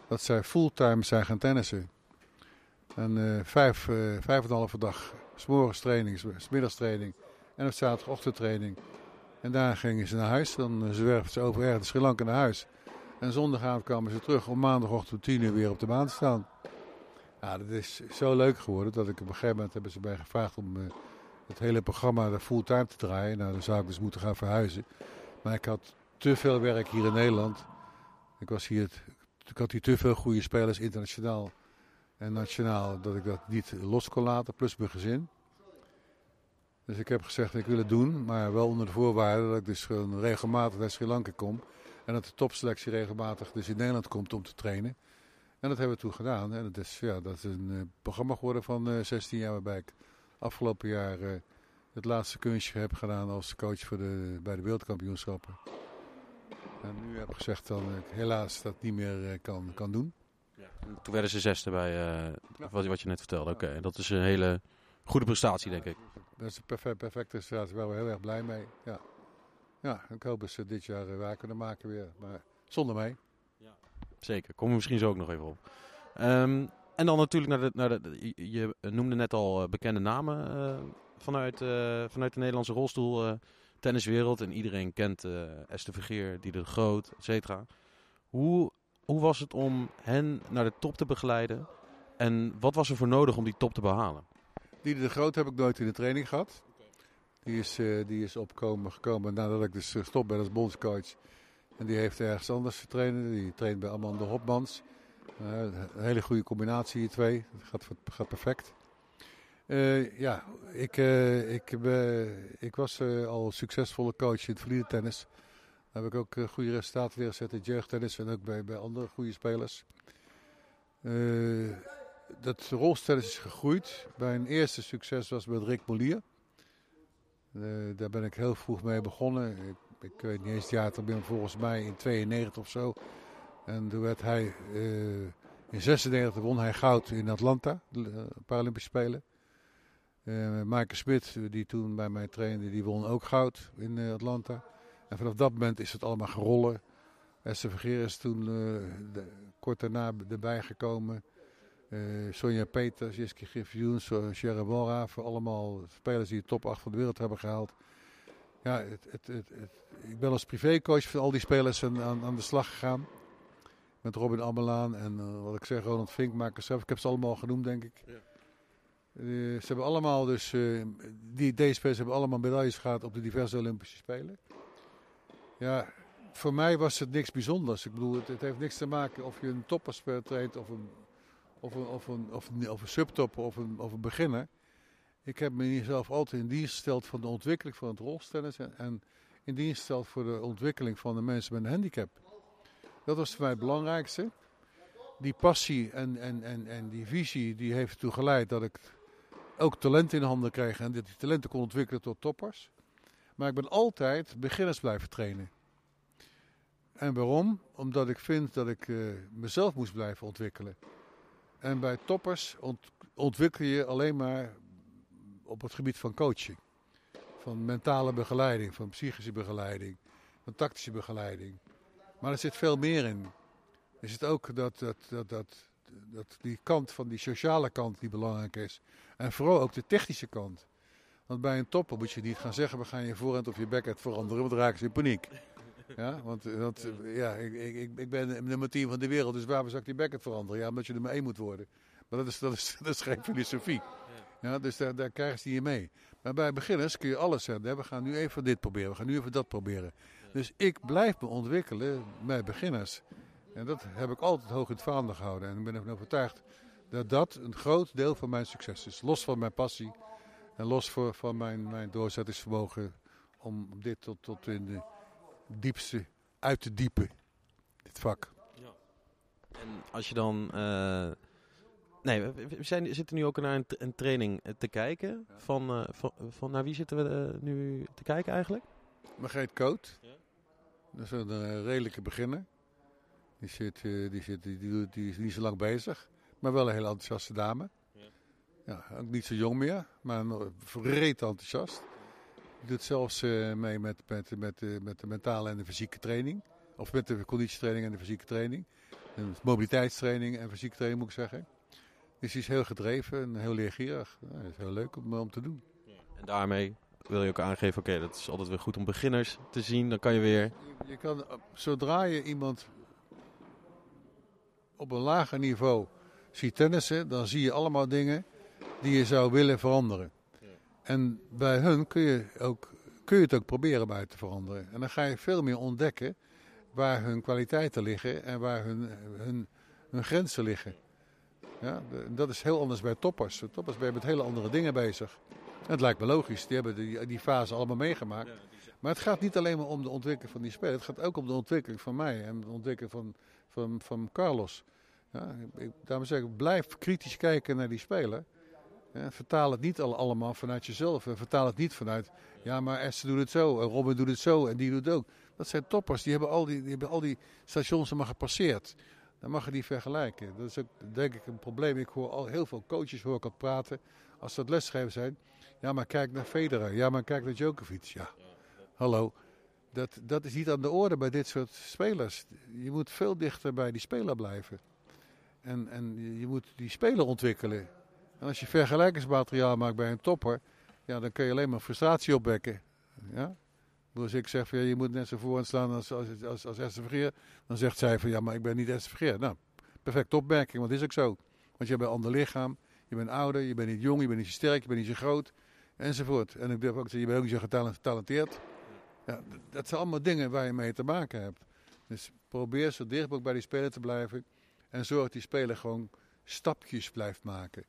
dat zij fulltime zijn gaan tennissen. En uh, vijf, vijf en een halve dag, s'morgens training, middagstraining en op zaterdagochtendtraining. En daar gingen ze naar huis. Dan zwerfden ze over ergens Sri Lanka naar huis. En zondagavond kwamen ze terug om maandagochtend om tien uur weer op de baan te staan. Ja, dat is zo leuk geworden dat ik op een gegeven moment hebben ze mij gevraagd om het hele programma fulltime te draaien. Nou, dan zou ik dus moeten gaan verhuizen. Maar ik had te veel werk hier in Nederland. Ik, was hier, ik had hier te veel goede spelers internationaal en nationaal dat ik dat niet los kon laten, plus mijn gezin. Dus ik heb gezegd, ik wil het doen, maar wel onder de voorwaarde dat ik dus regelmatig naar Sri Lanka kom. En dat de topselectie regelmatig dus in Nederland komt om te trainen. En dat hebben we toen gedaan. En dat is, ja, dat is een uh, programma geworden van uh, eh, 16 jaar waarbij ik afgelopen jaar uh, het laatste kunstje heb gedaan als coach voor de, bij de wereldkampioenschappen. En nu heb ik gezegd dat ik helaas dat niet meer kan, kan doen. Toen werden ze zesde bij uh, wat, wat, je net vertelde. Oké, dat is een hele goede prestatie, denk ik. Dat is een perfect, perfecte prestatie. Daar zijn we heel erg blij mee. Ja, ja ik hoop dat ze dit jaar waar kunnen maken weer. Maar zonder mij. Zeker, komen we misschien zo ook nog even op. Um, en dan natuurlijk naar de, naar de, je noemde net al uh, bekende namen uh, vanuit, uh, vanuit de Nederlandse rolstoel tenniswereld. En iedereen kent Esther Vergeer, Dieder de Groot, et cetera. Hoe hoe was het om hen naar de top te begeleiden? En wat was er voor nodig om die top te behalen? Dieder de Groot heb ik nooit in de training gehad. Die is, die is opkomen gekomen nadat ik dus stop ben als bondscoach. En die heeft ergens anders getraind. Die traint bij Amanda Hopmans. Uh, een hele goede combinatie, die twee. Dat gaat, gaat perfect. Uh, ja, ik, ik, ik was al succesvolle coach in het verleden tennis heb ik ook eh, goede resultaten neergezet in jeugdtennis en ook bij, bij andere goede spelers. Uh, dat rolstennis is gegroeid. Mijn eerste succes was met Rick Molier. Uh, daar ben ik heel vroeg mee begonnen. Ik weet niet eens jaar, toen ben volgens mij in 92 of zo. En toen werd hij, uh, in 96 won hij goud in Atlanta, de Paralympische Spelen. Uh, Maaike Smit, die toen bij mij trainde, die won ook goud in Atlanta. En vanaf dat moment is het allemaal gerollen. Esther Vergeer is toen de, kort daarna erbij gekomen. Uh, Sonja Peters, Jiske Griffioens, Sharon Walraven. Allemaal spelers die de top 8 van de wereld hebben gehaald. Ja, het, het, het, ik ben als privécoach van al die spelers aan, aan, de slag gegaan. Met Robin Ammelaan en uh, wat ik zeg, Ronald Vinkmaker zelf. Ik heb ze allemaal genoemd, denk ik. Ja. ze hebben allemaal dus, die, deze spelers hebben allemaal medailles gehad op de diverse Olympische Spelen. Ja, voor mij was het niks bijzonders. Ik bedoel, het, het heeft niks te maken of je een topper traint of een, of een, of een, of een, of een subtopper of een, of een beginner. Ik heb mezelf altijd in dienst gesteld voor de ontwikkeling van het rolstennis en, in dienst gesteld voor de ontwikkeling van de mensen met een handicap. Dat was voor mij het belangrijkste. Die passie en, en, en, en die visie die heeft ertoe geleid dat ik ook talent in handen kreeg en dat die talenten kon ontwikkelen tot toppers. Maar ik ben altijd beginners blijven trainen. En waarom? Omdat ik vind dat ik uh, mezelf moest blijven ontwikkelen. En bij toppers ont ontwikkel je alleen maar op het gebied van coaching. Van mentale begeleiding, van psychische begeleiding, van tactische begeleiding. Maar er zit veel meer in. Er zit ook dat, dat, dat, dat, dat die kant van die sociale kant die belangrijk is. En vooral ook de technische kant. Want bij een topper moet je niet gaan zeggen, we gaan je voorhand of je backhand veranderen, want dan raken ze in paniek. Ja, want, want ja, ik, ik, ik ben nummer 10 van de wereld, dus waarom zou ik die backhand veranderen? Ja, omdat je er maar één moet worden. Maar dat is, dat is, dat is geen filosofie. Ja, dus daar, daar krijgen ze niet mee. Maar bij beginners kun je alles zeggen. We gaan nu even dit proberen, we gaan nu even dat proberen. Dus ik blijf me ontwikkelen bij beginners. En dat heb ik altijd hoog in het vaandel gehouden. En ik ben ervan overtuigd dat dat een groot deel van mijn succes is. Los van mijn passie en los voor, van mijn, mijn doorzettingsvermogen om dit tot, tot in de diepste uit te diepen. Dit vak. En als je dan... eh, Nee, we, we zijn, zitten nu ook naar een, een training eh, te kijken. Van, eh, van, van naar wie zitten we eh, nu te kijken eigenlijk? Margreet Koot. Dat is een redelijke beginner. Die, zit, eh, die, zit, die, die, doet- die is niet zo lang bezig. Maar wel een hele enthousiaste dame. Ja, ook niet zo jong meer. Maar nog vreed enthousiast. Die doet zelfs eh, mee met, met, met, eh, met de mentale en de fysieke training. Of met de conditietraining en de fysieke training. En mobiliteitstraining en fysieke training moet ik zeggen. Dus die is heel gedreven en heel leergierig. Dat is heel leuk om, om te doen. En daarmee wil je ook aangeven, oké, dat is altijd weer goed om beginners te zien. Dan kan je weer... Je kan, eh, zodra je iemand op een lager niveau ziet tennissen, dan zie je allemaal dingen die je zou willen veranderen. En bij hun kun je, ook, kun je het ook proberen bij te veranderen. En dan ga je veel meer ontdekken waar hun kwaliteiten liggen en waar hun, hun, hun grenzen liggen. Ja, dat is heel anders bij toppers. De toppers zijn met hele andere dingen bezig. En het lijkt me logisch, die hebben die, die fase allemaal meegemaakt. Maar het gaat niet alleen maar om de ontwikkeling van die speler. Het gaat ook om de ontwikkeling van mij en de ontwikkeling van, van, van Carlos. Ja, ik, daarom zeg ik, blijf kritisch kijken naar die speler. Ja, vertaal het niet al, allemaal vanuit jezelf. En vertaal het niet vanuit, ja maar Esther doet het zo en Robin doet het zo en die doet het ook. Dat zijn toppers, die hebben al die, die, hebben al die stations maar gepasseerd. Dan mag je die vergelijken. Dat is ook denk ik een probleem. Ik hoor al heel veel coaches hoor ik al praten. Als ze het lesgeven zijn. Ja maar kijk naar Federer. Ja maar kijk naar Djokovic. Ja. Hallo. Dat, dat is niet aan de orde bij dit soort spelers. Je moet veel dichter bij die speler blijven. En, en je moet die speler ontwikkelen. En als je vergelijkingsmateriaal maakt bij een topper, ja, dan kun je alleen maar frustratie opwekken. Ja? Dus ik zeg van ja, je moet net zo vooraan staan als, als, als, als Vergeer. Dan zegt zij van ja, maar ik ben niet Vergeer. Nou, perfecte opmerking, want dat is ook zo. Want je hebt een ander lichaam, je bent ouder, je bent niet jong, je bent niet zo sterk, je bent niet zo groot. Enzovoort. En ik durf ook te zeggen, je bent ook niet zo getalen- getalenteerd. Ja, dat zijn allemaal dingen waar je mee te maken hebt. Dus probeer zo dicht mogelijk bij die speler te blijven. En zorg dat die speler gewoon stapjes blijft maken.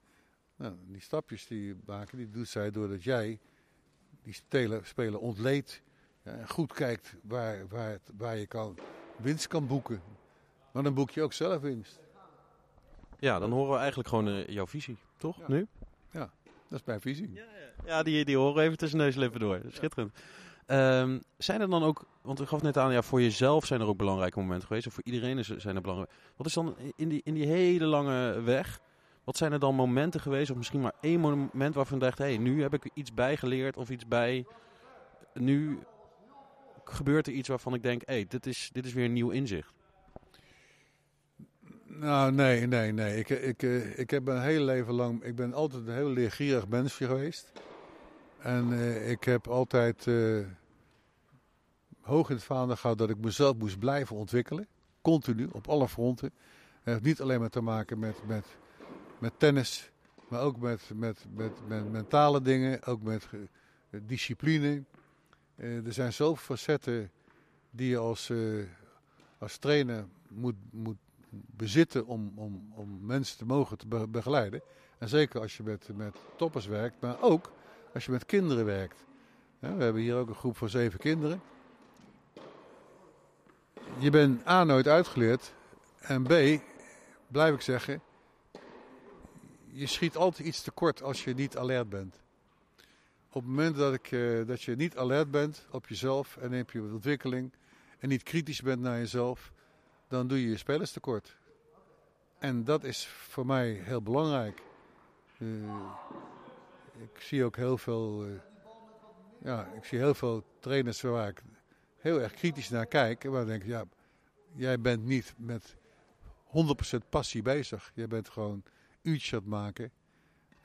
Nou, die stapjes die maken, die doet zij doordat jij die speler, speler ontleedt. Ja, en goed kijkt waar, waar, het, waar je kan, winst kan boeken. Maar dan boek je ook zelf winst. Ja, dan horen we eigenlijk gewoon eh, jouw visie, toch? Ja. Nu? Dat is mijn visie. Ja, die, die horen we even tussen neus en lippen door. Schitterend. Ehm, zijn er dan ook, want u gaf net aan, ja, voor jezelf zijn er ook belangrijke momenten geweest. Of voor iedereen is, zijn er belangrijk. Wat is dan in die, in die hele lange weg, wat zijn er dan momenten geweest, of misschien maar één moment waarvan je dacht, hé, hey, nu heb ik iets bijgeleerd of iets bij, nu gebeurt er iets waarvan ik denk, hé, hey, dit, is, dit is weer een nieuw inzicht. Nou, nee, nee, nee. Ik, ik, eh, ik heb mijn hele leven lang, ik ben altijd een heel leergierig mens geweest. En eh, ik heb altijd eh, hoog in het vaandel gehad dat ik mezelf moest blijven ontwikkelen. Continu, op alle fronten. Het heeft niet alleen maar te maken met, met, met tennis, maar ook met, met, met, met mentale dingen, ook met discipline. Eh, er zijn zoveel facetten die je als, eh, als trainer moet, moet bezitten om, om, om mensen te mogen te be- begeleiden. En zeker als je met, met toppers werkt, maar ook als je met kinderen werkt. We hebben hier ook een groep van zeven kinderen. Je bent A nooit uitgeleerd en B, blijf ik zeggen, je schiet altijd iets tekort als je niet alert bent. Op het moment dat, ik, eh, dat je niet alert bent op jezelf en op je ontwikkeling en niet kritisch bent naar jezelf, dan doe je je spelers tekort. En dat is voor mij heel belangrijk. Eh, ik zie ook heel veel, eh, ja, ik zie heel veel trainers waar ik heel erg kritisch naar kijk. Waar ik denk, ja, jij bent niet met 100% passie bezig. Je bent gewoon uurtjes aan het maken.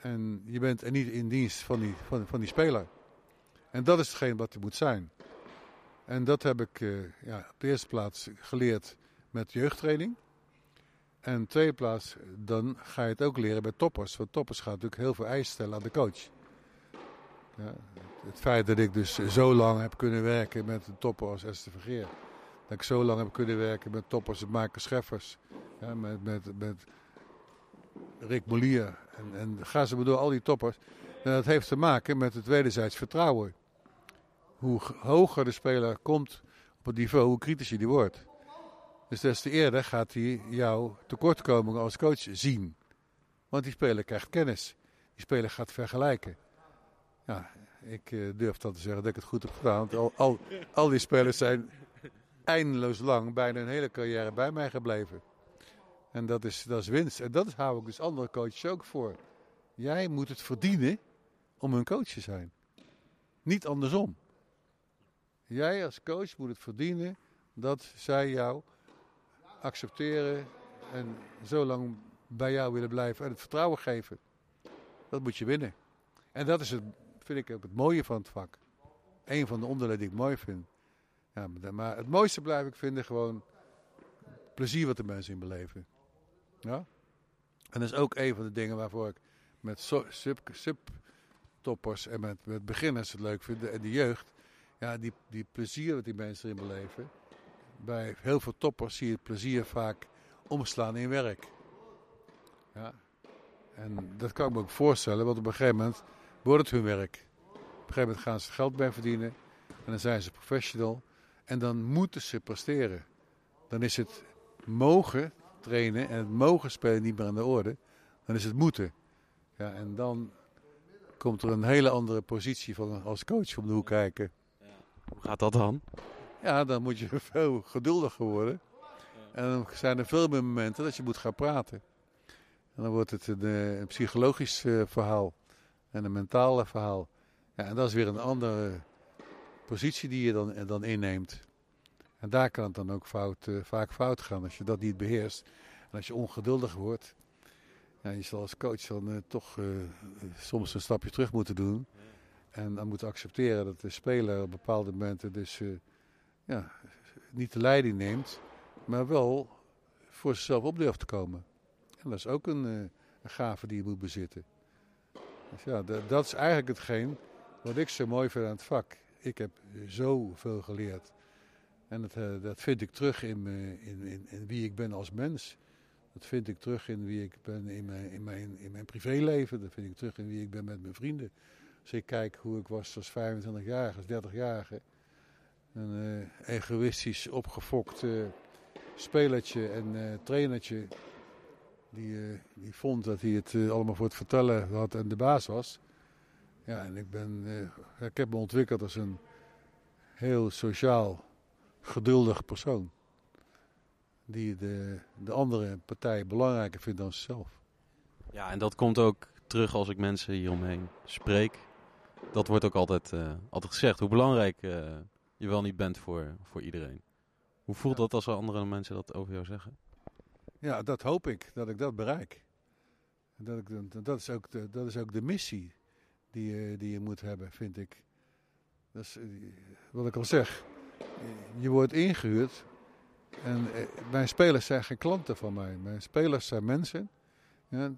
En je bent er niet in dienst van die, van, van die speler. En dat is hetgeen wat er moet zijn. En dat heb ik eh, ja, op de eerste plaats geleerd met jeugdtraining. En tweede plaats, dan ga je het ook leren bij toppers. Want toppers gaan natuurlijk heel veel eisen stellen aan de coach. Ja, het feit dat ik dus zo lang heb kunnen werken met een topper als Esther Vergeer. Dat ik zo lang heb kunnen werken met toppers als Michael Scheffers. Met, met, met Rick Molier. En, en ga ze maar door, al die toppers. En dat heeft te maken met het wederzijds vertrouwen. Hoe hoger de speler komt op het niveau, hoe kritischer die wordt. Dus des te eerder gaat hij jouw tekortkomingen als coach zien. Want die speler krijgt kennis. Die speler gaat vergelijken. Ja, ik uh, durf dat te zeggen dat ik het goed heb gedaan. Want al, al, al die spelers zijn eindeloos lang, bijna een hele carrière bij mij gebleven. En dat is, dat is winst. En dat hou ik dus andere coaches ook voor. Jij moet het verdienen om een coach te zijn. Niet andersom. Jij als coach moet het verdienen dat zij jou accepteren en zo lang bij jou willen blijven en het vertrouwen geven. Dat moet je winnen. En dat is het, vind ik ook het mooie van het vak. Een van de onderdelen die ik mooi vind. Ja, maar het mooiste blijf ik vinden gewoon plezier wat de mensen in beleven. Ja? En dat is ook een van de dingen waarvoor ik met sub-toppers en met, met beginners het leuk vind. En de jeugd. Ja, die, die plezier wat die mensen erin beleven. Bij heel veel toppers zie je het plezier vaak omslaan in werk. Ja. En dat kan ik me ook voorstellen, want op een gegeven moment wordt het hun werk. Op een gegeven moment gaan ze geld bij verdienen. En dan zijn ze professional. En dan moeten ze presteren. Dan is het mogen trainen en het mogen spelen niet meer aan de orde. Dan is het moeten. Ja, en dan komt er een hele andere positie van als coach om de hoek kijken. Hoe gaat dat dan? Ja, dan moet je veel geduldiger worden. En dan zijn er veel meer momenten dat je moet gaan praten. En dan wordt het een, eh, een psychologisch uh, verhaal en een mentale verhaal. Ja, en dat is weer een andere positie die je dan, dan inneemt. En daar kan het dan ook fout, uh, vaak fout gaan als je dat niet beheerst. En als je ongeduldig wordt. Ja, je zal als coach dan uh, toch uh, soms een stapje terug moeten doen. En dan moeten accepteren dat de speler op bepaalde momenten dus ja, niet de leiding neemt. Maar wel voor zichzelf op durft te komen. En dat is ook een, een gave die je moet bezitten. Dus ja, dat is eigenlijk hetgeen wat ik zo mooi vind aan het vak. Ik heb zoveel geleerd. En dat, uh, dat vind ik terug in, in, in, wie ik ben als mens. Dat vind ik terug in wie ik ben in mijn, in, mijn, in mijn privéleven. Dat vind ik terug in wie ik ben met mijn vrienden. Als ik kijk hoe ik was als 25-jarige, als 30-jarige. Een uh, egoïstisch opgefokt uh, spelertje en uh, trainertje. Die, die vond dat hij het allemaal voor het vertellen had en de baas was. Ja, en ik, ben, ik heb me ontwikkeld als een heel sociaal geduldig persoon. Die de, de andere partij belangrijker vindt dan zichzelf. Ja, en dat komt ook terug als ik mensen hieromheen spreek. Dat wordt ook altijd, uh, altijd gezegd. Hoe belangrijk uh, je wel niet bent voor, voor iedereen. Hoe voelt ja. dat als andere mensen dat over jou zeggen? Ja, dat hoop ik. Dat ik dat bereik. Dat, ik, dat, is, ook de, dat is ook de missie die je, die je moet hebben, vind ik. Dat is wat ik al zeg je wordt ingehuurd. En eh, mijn spelers zijn geen klanten van mij. Mijn spelers zijn mensen ja,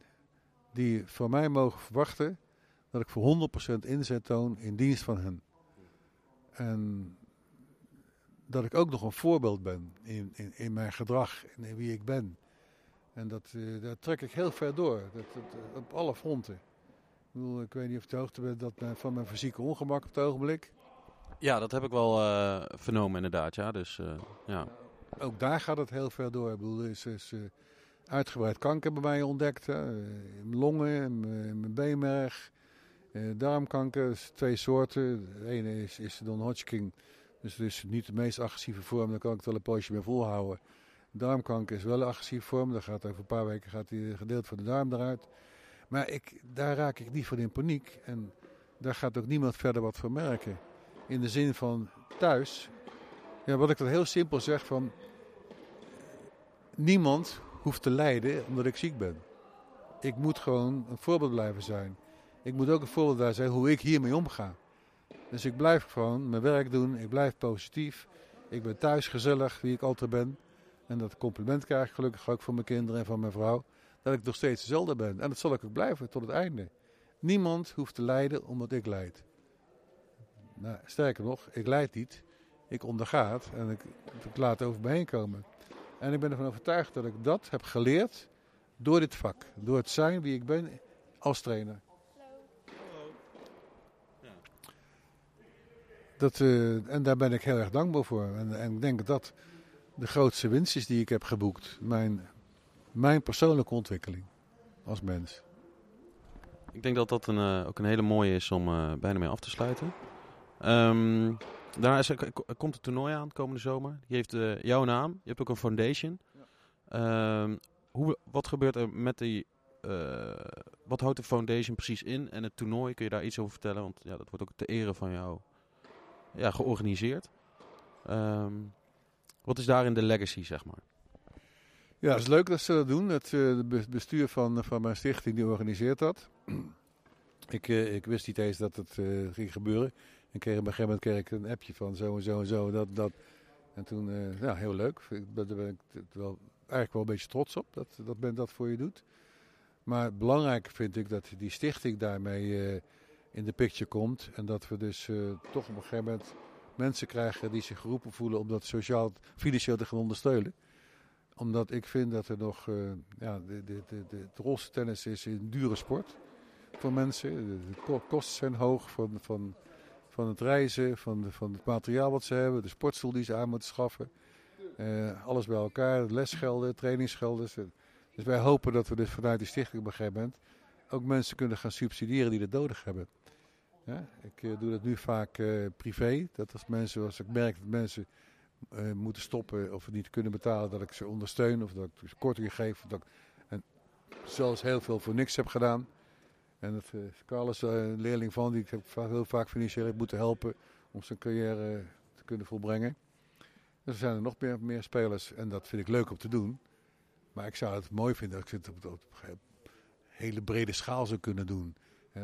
die van mij mogen verwachten dat ik voor 100% inzet toon in dienst van hen. En dat ik ook nog een voorbeeld ben in, in, in mijn gedrag en in wie ik ben. En dat, uh, dat trek ik heel ver door, dat, op alle fronten. Ik, bedoel, ik weet niet of je de hoogte bent dat, van mijn fysieke ongemak op het ogenblik. Ja, dat heb ik wel uh, vernomen inderdaad. Ja. Dus, uh, ja. Ook daar gaat het heel ver door. Ik bedoel, er is, is uh, uitgebreid kanker bij mij ontdekt. longen, mijn beenmerg. darmkanker, dus twee soorten. De ene is, is Don Hodgkin. Dus het is niet de meest agressieve vorm. Dan kan ik het wel een poosje meer volhouden. Darmkanker is wel een agressieve vorm. Dan gaat over een paar weken gaat die gedeelte van de darm eruit. Maar ik, daar raak ik niet van in paniek. En daar gaat ook niemand verder wat van merken in de zin van thuis. Ja, wat ik dan heel simpel zeg van... Niemand hoeft te lijden omdat ik ziek ben. Ik moet gewoon een voorbeeld blijven zijn. Ik moet ook een voorbeeld blijven zijn hoe ik hiermee omga. Dus ik blijf gewoon mijn werk doen. Ik blijf positief. Ik ben thuis gezellig, wie ik altijd ben. En dat compliment krijg ik gelukkig ook van mijn kinderen en van mijn vrouw. Dat ik nog steeds dezelfde ben. En dat zal ik ook blijven tot het einde. Niemand hoeft te lijden omdat ik leid. Nou, sterker nog, ik leid niet. Ik onderga en ik, laat over me heen komen. En ik ben ervan overtuigd dat ik dat heb geleerd door dit vak. Door het zijn wie ik ben als trainer. Dat, eh, en daar ben ik heel erg dankbaar voor. En, en ik denk dat dat de grootste winst is die ik heb geboekt. Mijn, mijn persoonlijke ontwikkeling als mens. Ik denk dat dat een, eh, ook een hele mooie is om eh, bijna mee af te sluiten. Ehm, daarna is, er- komt het toernooi aan komende zomer. Die heeft eh, jouw naam. Je hebt ook een foundation. Ehm, hoe, wat gebeurt er met die... eh, wat houdt de foundation precies in? En het toernooi, kun je daar iets over vertellen? Want ja, dat wordt ook ter ere van jou ja, georganiseerd. Ehm, wat is daarin de legacy, zeg maar? Ja, het is leuk dat ze dat doen. Het eh, bestuur van, van mijn stichting die organiseert dat. ik, ik wist niet eens dat het ging gebeuren. En kreeg op een gegeven moment kreeg ik een appje van zo en zo en zo. Dat, dat. En toen, eh, ja, heel leuk. Daar ben ik wel, eigenlijk wel een beetje trots op dat, dat men dat voor je doet. Maar belangrijk vind ik dat die stichting daarmee eh, in de picture komt. En dat we dus eh, toch op een gegeven moment mensen krijgen die zich geroepen voelen om dat sociaal, financieel te gaan ondersteunen omdat ik vind dat er nog. ja, de, de, de, de, rolstennis is een dure sport voor mensen. De, de ko- kosten zijn hoog van, van, van het reizen, van, de, van het materiaal wat ze hebben, de sportstoel die ze aan moeten schaffen. Eh, alles bij elkaar, lesgelden, trainingsgelden. Dus wij hopen dat we dus vanuit die stichting op een gegeven moment ook mensen kunnen gaan subsidiëren die dat nodig hebben. Ik eh, doe dat nu vaak eh, privé. Dat als mensen, als ik merk dat mensen moeten stoppen of niet kunnen betalen, dat ik ze ondersteun of dat ik ze korting geef. Of dat ik, en zelfs heel veel voor niks heb gedaan. En dat, eh Carlos, eh, een leerling van, die ik heb heel vaak financieel heb moeten helpen om zijn carrière eh, te kunnen volbrengen. Er zijn er nog meer, meer spelers en dat vind ik leuk om te doen. Maar ik zou het mooi vinden als ik het op, op, hele brede schaal zou kunnen doen.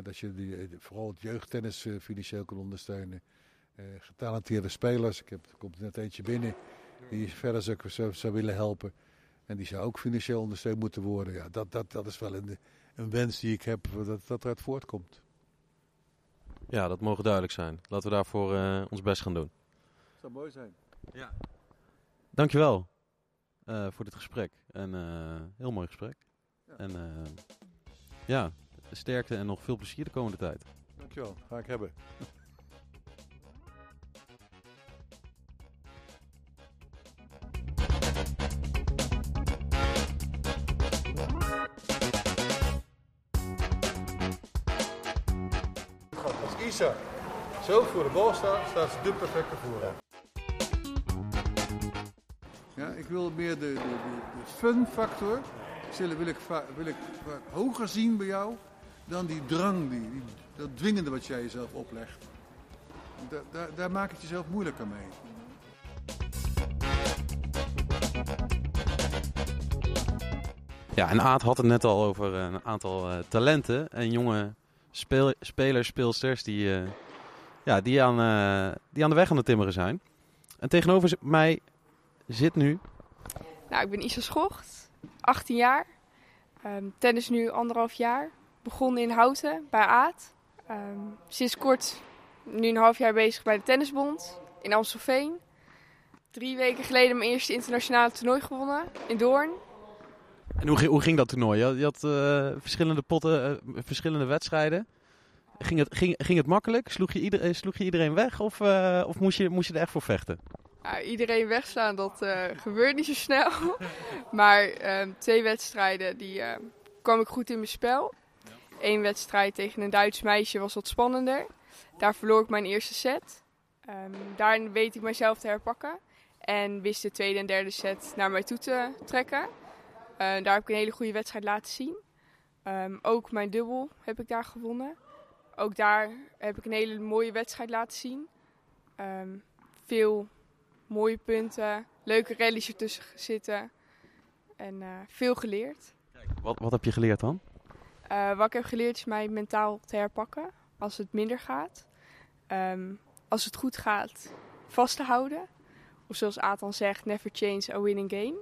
Dat je die, eh, vooral het jeugdtennis eh, financieel kan ondersteunen. Eh, getalenteerde spelers. Ik heb, er komt net eentje binnen die verder zou willen helpen. En die zou ook financieel ondersteund moeten worden. Ja, dat, dat, dat is wel een, een wens die ik heb, dat dat eruit voortkomt. Ja, dat mogen duidelijk zijn. Laten we daarvoor eh, ons best gaan doen. Dat zou mooi zijn. Dankjewel eh voor dit gesprek. En eh, heel mooi gesprek. Ja. En eh, ja, sterkte en nog veel plezier de komende tijd. Dankjewel, ga ik hebben. Zo voor de bal staat, staat ze de perfecte voorhand. Ja, ik wil meer de, de, de, de fun factor zullen, wil, ik wil ik hoger zien bij jou dan die drang, die, die, dat dwingende wat jij jezelf oplegt. Da, daar- daar maak ik jezelf moeilijker mee. Ja, en Aad had het net al over een aantal eh, talenten en jonge speel spelers, speelsters die, eh, ja, die, aan, eh, die aan de weg aan het timmeren zijn. En tegenover mij zit nu Nou, ik ben Isa Schocht, 18 jaar. Ehm, tennis nu anderhalf jaar. Begonnen in Houten bij Aad. Ehm, sinds kort nu een half jaar bezig bij de Tennisbond in Amstelveen. Drie weken geleden mijn eerste internationale toernooi gewonnen in Doorn. En hoe, hoe ging dat toernooi? Je had, eh, verschillende potten, eh, verschillende wedstrijden. Ging het, ging, ging het makkelijk? Sloeg je, ieder, eh, sloeg je iedereen weg of, of moest, je, moest je er echt voor vechten? Ja, iedereen wegslaan, dat gebeurt niet zo snel. maar ehm, twee wedstrijden, die kwam ik goed in mijn spel. Eén wedstrijd tegen een Duits meisje was wat spannender. Daar verloor ik mijn eerste set. Ehm daarin weet ik mezelf te herpakken. En wist de tweede en derde set naar mij toe te trekken. Daar heb ik een hele goede wedstrijd laten zien. Ehm, ook mijn dubbel heb ik daar gewonnen. Ook daar heb ik een hele mooie wedstrijd laten zien. Ehm, veel mooie punten, leuke rallies ertussen zitten en eh, veel geleerd. Wat, wat heb je geleerd dan? Eh, wat ik heb geleerd is mij mentaal te herpakken als het minder gaat. Ehm, als het goed gaat, vast te houden. Of zoals Atan zegt, never change a winning game.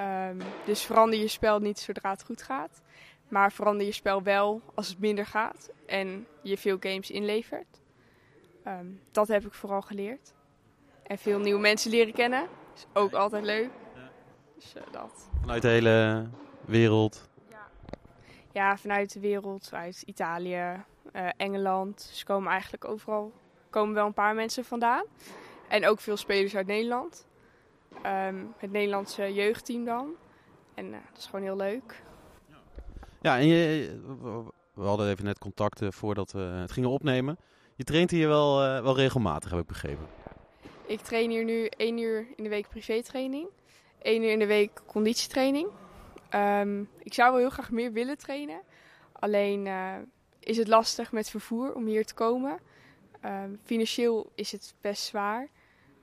Ehm, dus verander je spel niet zodra het goed gaat. Maar verander je spel wel als het minder gaat en je veel games inlevert. Ehm, dat heb ik vooral geleerd. En veel nieuwe mensen leren kennen. Is ook altijd leuk. Dus eh, dat. Vanuit de hele wereld. Ja, vanuit de wereld, uit Italië, eh, Engeland. Ze komen eigenlijk overal, komen wel een paar mensen vandaan. En ook veel spelers uit Nederland. Ehm, het Nederlandse jeugdteam dan. En eh, dat is gewoon heel leuk. Ja, en je, we hadden even net contacten voordat we het gingen opnemen. Je traint hier wel, eh, wel regelmatig, heb ik begrepen. Ik train hier nu één uur in de week privétraining. één uur in de week conditietraining. Ehm, ik zou wel heel graag meer willen trainen. Alleen eh, is het lastig met vervoer om hier te komen. Ehm, financieel is het best zwaar.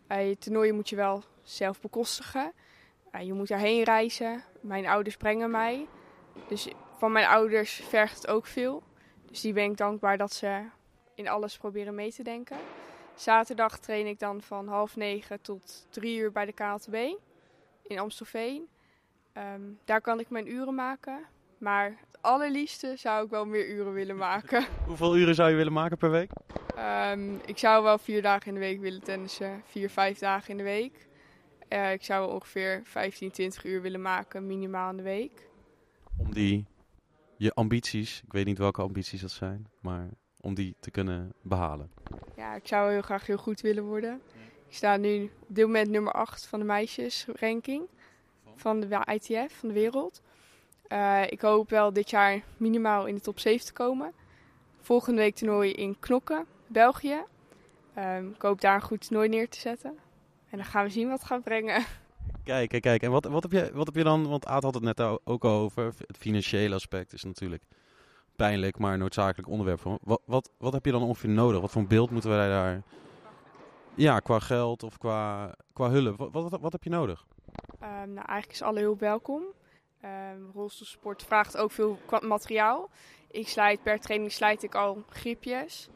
Je toernooien moet je wel zelf bekostigen. Uh, je moet daarheen reizen. Mijn ouders brengen mij. Dus van mijn ouders vergt het ook veel. Dus die ben ik dankbaar dat ze in alles proberen mee te denken. Zaterdag train ik dan van half negen tot drie uur bij de KLTB in Amstelveen. Um, daar kan ik mijn uren maken. Maar het allerliefste zou ik wel meer uren willen maken. Hoeveel uren zou je willen maken per week? Um, ik zou wel vier dagen in de week willen tennissen. Vier, vijf dagen in de week. Uh, ik zou ongeveer 15, 20 uur willen maken, minimaal in de week. Om die, je ambities, ik weet niet welke ambities dat zijn, maar om die te kunnen behalen? Ja, ik zou heel graag heel goed willen worden. Ik sta nu op dit moment nummer 8 van de meisjesranking van de ITF, van de wereld. Uh, ik hoop wel dit jaar minimaal in de top 7 te komen. Volgende week toernooi in Knokken, België. Um, ik hoop daar een goed toernooi neer te zetten. En dan gaan we zien wat het gaat brengen. Kijk, kijk, kijk. En wat, wat, heb je, wat heb je dan, want Aad had het net ook al over, het financiële aspect is natuurlijk pijnlijk, maar noodzakelijk onderwerp. Wat, wat, wat heb je dan ongeveer nodig? Wat voor een beeld moeten wij daar... Ja, qua geld of qua, qua hulp. Wat, wat, wat heb je nodig? Um, nou, eigenlijk is alle hulp welkom. Um, rolstoelsport vraagt ook veel materiaal. Ik slijt per training slijt ik al gripjes.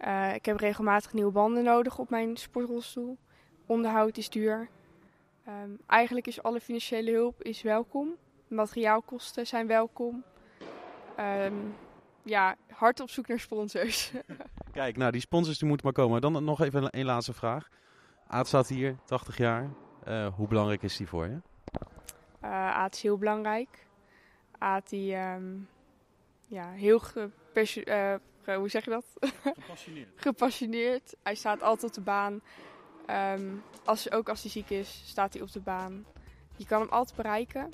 Uh, ik heb regelmatig nieuwe banden nodig op mijn sportrolstoel. Onderhoud is duur. Um, eigenlijk is alle financiële hulp is welkom. Materiaalkosten zijn welkom. Um, ja, hard op zoek naar sponsors. Kijk, nou die sponsors die moeten maar komen. Dan nog even een laatste vraag. Aad staat hier, 80 jaar. Uh, hoe belangrijk is die voor je? Uh, Aad is heel belangrijk. Aad die um, ja, heel uh, hoe zeg je dat? Gepassioneerd. Gepassioneerd. Hij staat altijd op de baan. Um, als, ook als hij ziek is, staat hij op de baan. Je kan hem altijd bereiken.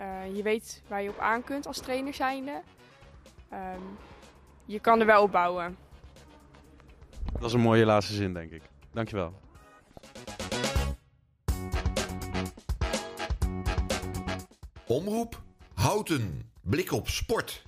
Uh, je weet waar je op aan kunt als trainer zijnde. Um, je kan er wel op bouwen. Dat is een mooie laatste zin, denk ik. Dankjewel. Omroep Houten. Blik op sport.